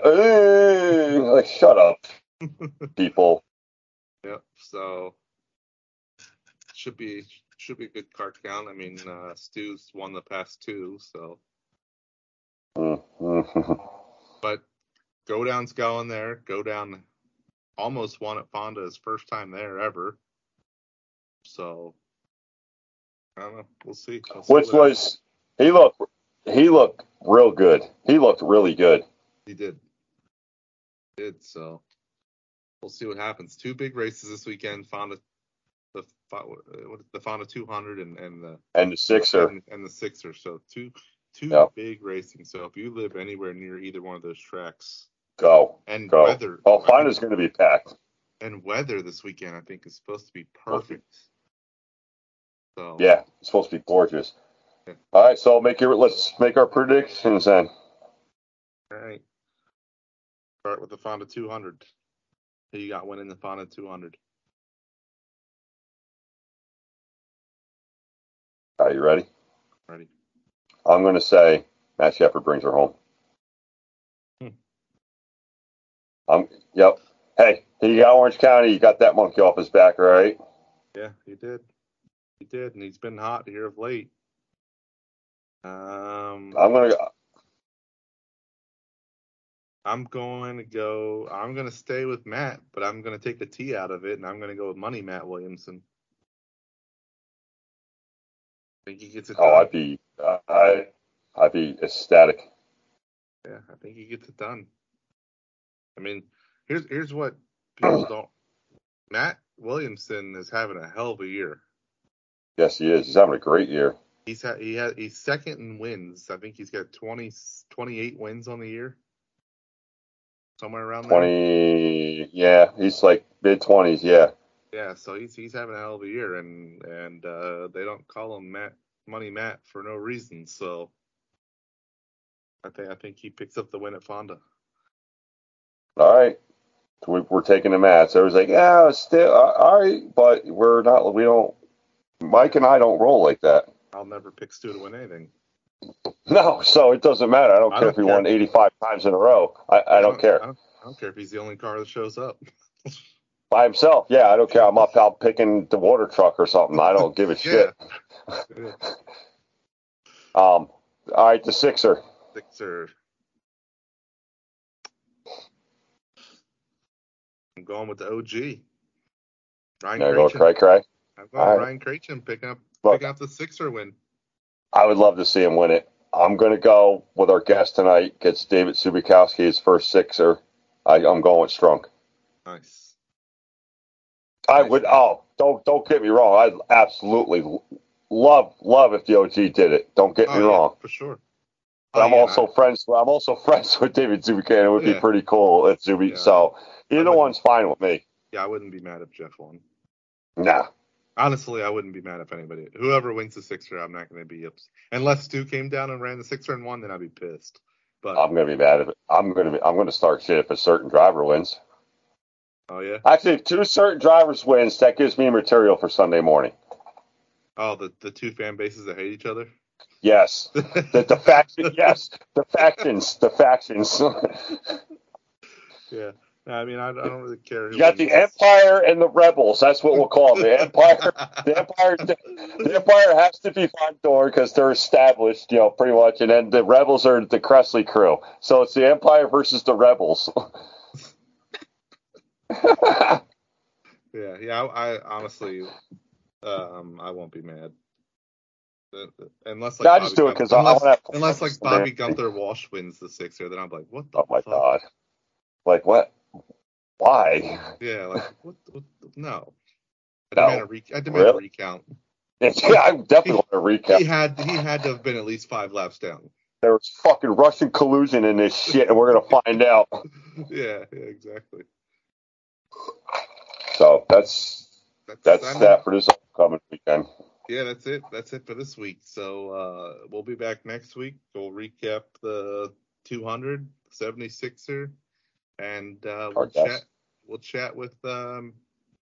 like shut up, people. Yep. So should be should be a good card count. I mean, uh, Stu's won the past two, so. Mm-hmm. but Godown's going there. Godown almost won at Fonda his first time there ever. So I don't know. We'll see. We'll see Which was he looked he looked real good. He looked really good. He did. He did so. We'll see what happens. Two big races this weekend. Fonda Uh, the the Fonda 200 and and the and the Sixer and, and the Sixer. So two two big racing. So if you live anywhere near either one of those tracks, Go. And Go. weather. Oh, fine is going to be packed. And weather this weekend, I think, is supposed to be perfect. So. Yeah, it's supposed to be gorgeous. Yeah. All right, so make your let's make our predictions then. All right. Start with the Fonda 200. Who you got winning the Fonda 200? Are you ready? Ready. I'm going to say Matt Sheppard brings her home. Um, yep. Hey, he got Orange County. You got that monkey off his back, right? Yeah, he did. He did, and he's been hot here of late. Um, I'm gonna. I'm going to go. I'm going to stay with Matt, but I'm going to take the T out of it, and I'm going to go with Money Matt Williamson. Think he gets it. Oh, I'd be, uh, I, I'd be ecstatic. Yeah, I think he gets it done. I mean, here's here's what people don't. Matt Williamson is having a hell of a year. Yes, he is. He's having a great year. He's had he had he's second in wins. I think he's got 20, 28 wins on the year. Somewhere around 20, there. yeah, he's like mid 20s, yeah. Yeah, so he's he's having a hell of a year and and uh, they don't call him Matt Money Matt for no reason. So I think I think he picks up the win at Fonda all right, we, are taking the mats. I was like, yeah, still, uh, all right, but we're not, we don't, Mike and I don't roll like that. I'll never pick Stu to win anything. No, so it doesn't matter. I don't I care don't if he care. won 85 times in a row. I, I, I don't, don't, care. Don't, I don't care if he's the only car that shows up. By himself, yeah, I don't care. I'm up out picking the water truck or something. I don't give a shit. um, all right, the Sixer. Sixer. I'm going with the OG. Ryan There you go, Cray Cray. I'm going right. Ryan Krejci picking up picking up the Sixer win. I would love to see him win it. I'm going to go with our guest tonight. Gets David Subikowski his first sixer. I, I'm going with Strunk. Nice. I would. Oh, don't don't get me wrong. I absolutely love love if the OG did it. Don't get Oh, me yeah, wrong. for sure. But Oh, I'm yeah, also friends. I'm also friends with David Zubic, and it would be pretty cool if Zubi. Yeah. So either one's fine with me. Yeah, I wouldn't be mad if Jeff won. Nah. Honestly, I wouldn't be mad if anybody. Whoever wins the Sixer, I'm not going to be upset. Unless Stu came down and ran the Sixer and won, then I'd be pissed. But I'm gonna be mad if it. I'm gonna be. I'm gonna start shit if a certain driver wins. Oh yeah, Actually, if two certain drivers wins, that gives me material for Sunday morning. oh the the two fan bases that hate each other. Yes, the, the faction. Yes, the factions. The factions. yeah, I mean, I, I don't really care. Who You got the. Empire and the Rebels. That's what we'll call them. The Empire. The Empire. The Empire has to be front door because they're established, you know, pretty much. And then the Rebels are the Kressley crew. So it's the Empire versus the Rebels. Yeah, yeah. I, I honestly, um, I won't be mad. Uh, Unless like No, I Bobby just do it 'cause I- I unless, unless like Bobby Gunther Walsh wins the Sixer, then I'm like, what the oh my fuck? god! Like what? Why? Yeah, like what? what no. I No. demand a, re- I demand a recount. yeah, I'm definitely going to recap. He had he had to have been at least five laps down. There was fucking Russian collusion in this shit, and we're gonna find out. yeah, yeah, exactly. So that's that's mean, that for this upcoming weekend. Yeah, that's it. That's it for this week. So uh, we'll be back next week. We'll recap the 200 76er, and uh, we'll chat. We'll chat with um,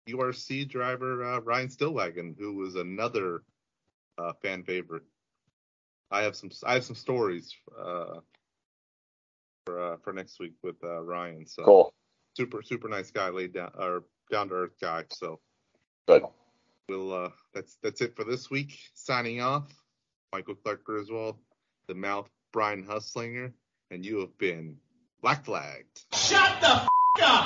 URC driver uh, Ryan Stillwagon, who was another uh, fan favorite. I have some. I have some stories uh, for uh, for next week with uh, Ryan. So Cool, super super nice guy, laid down or down to earth guy. So good. we'll uh that's that's it for this week. Signing off, Michael Clark Griswold, the mouth Brian Huslinger, and you have been black flagged. Shut the f- up!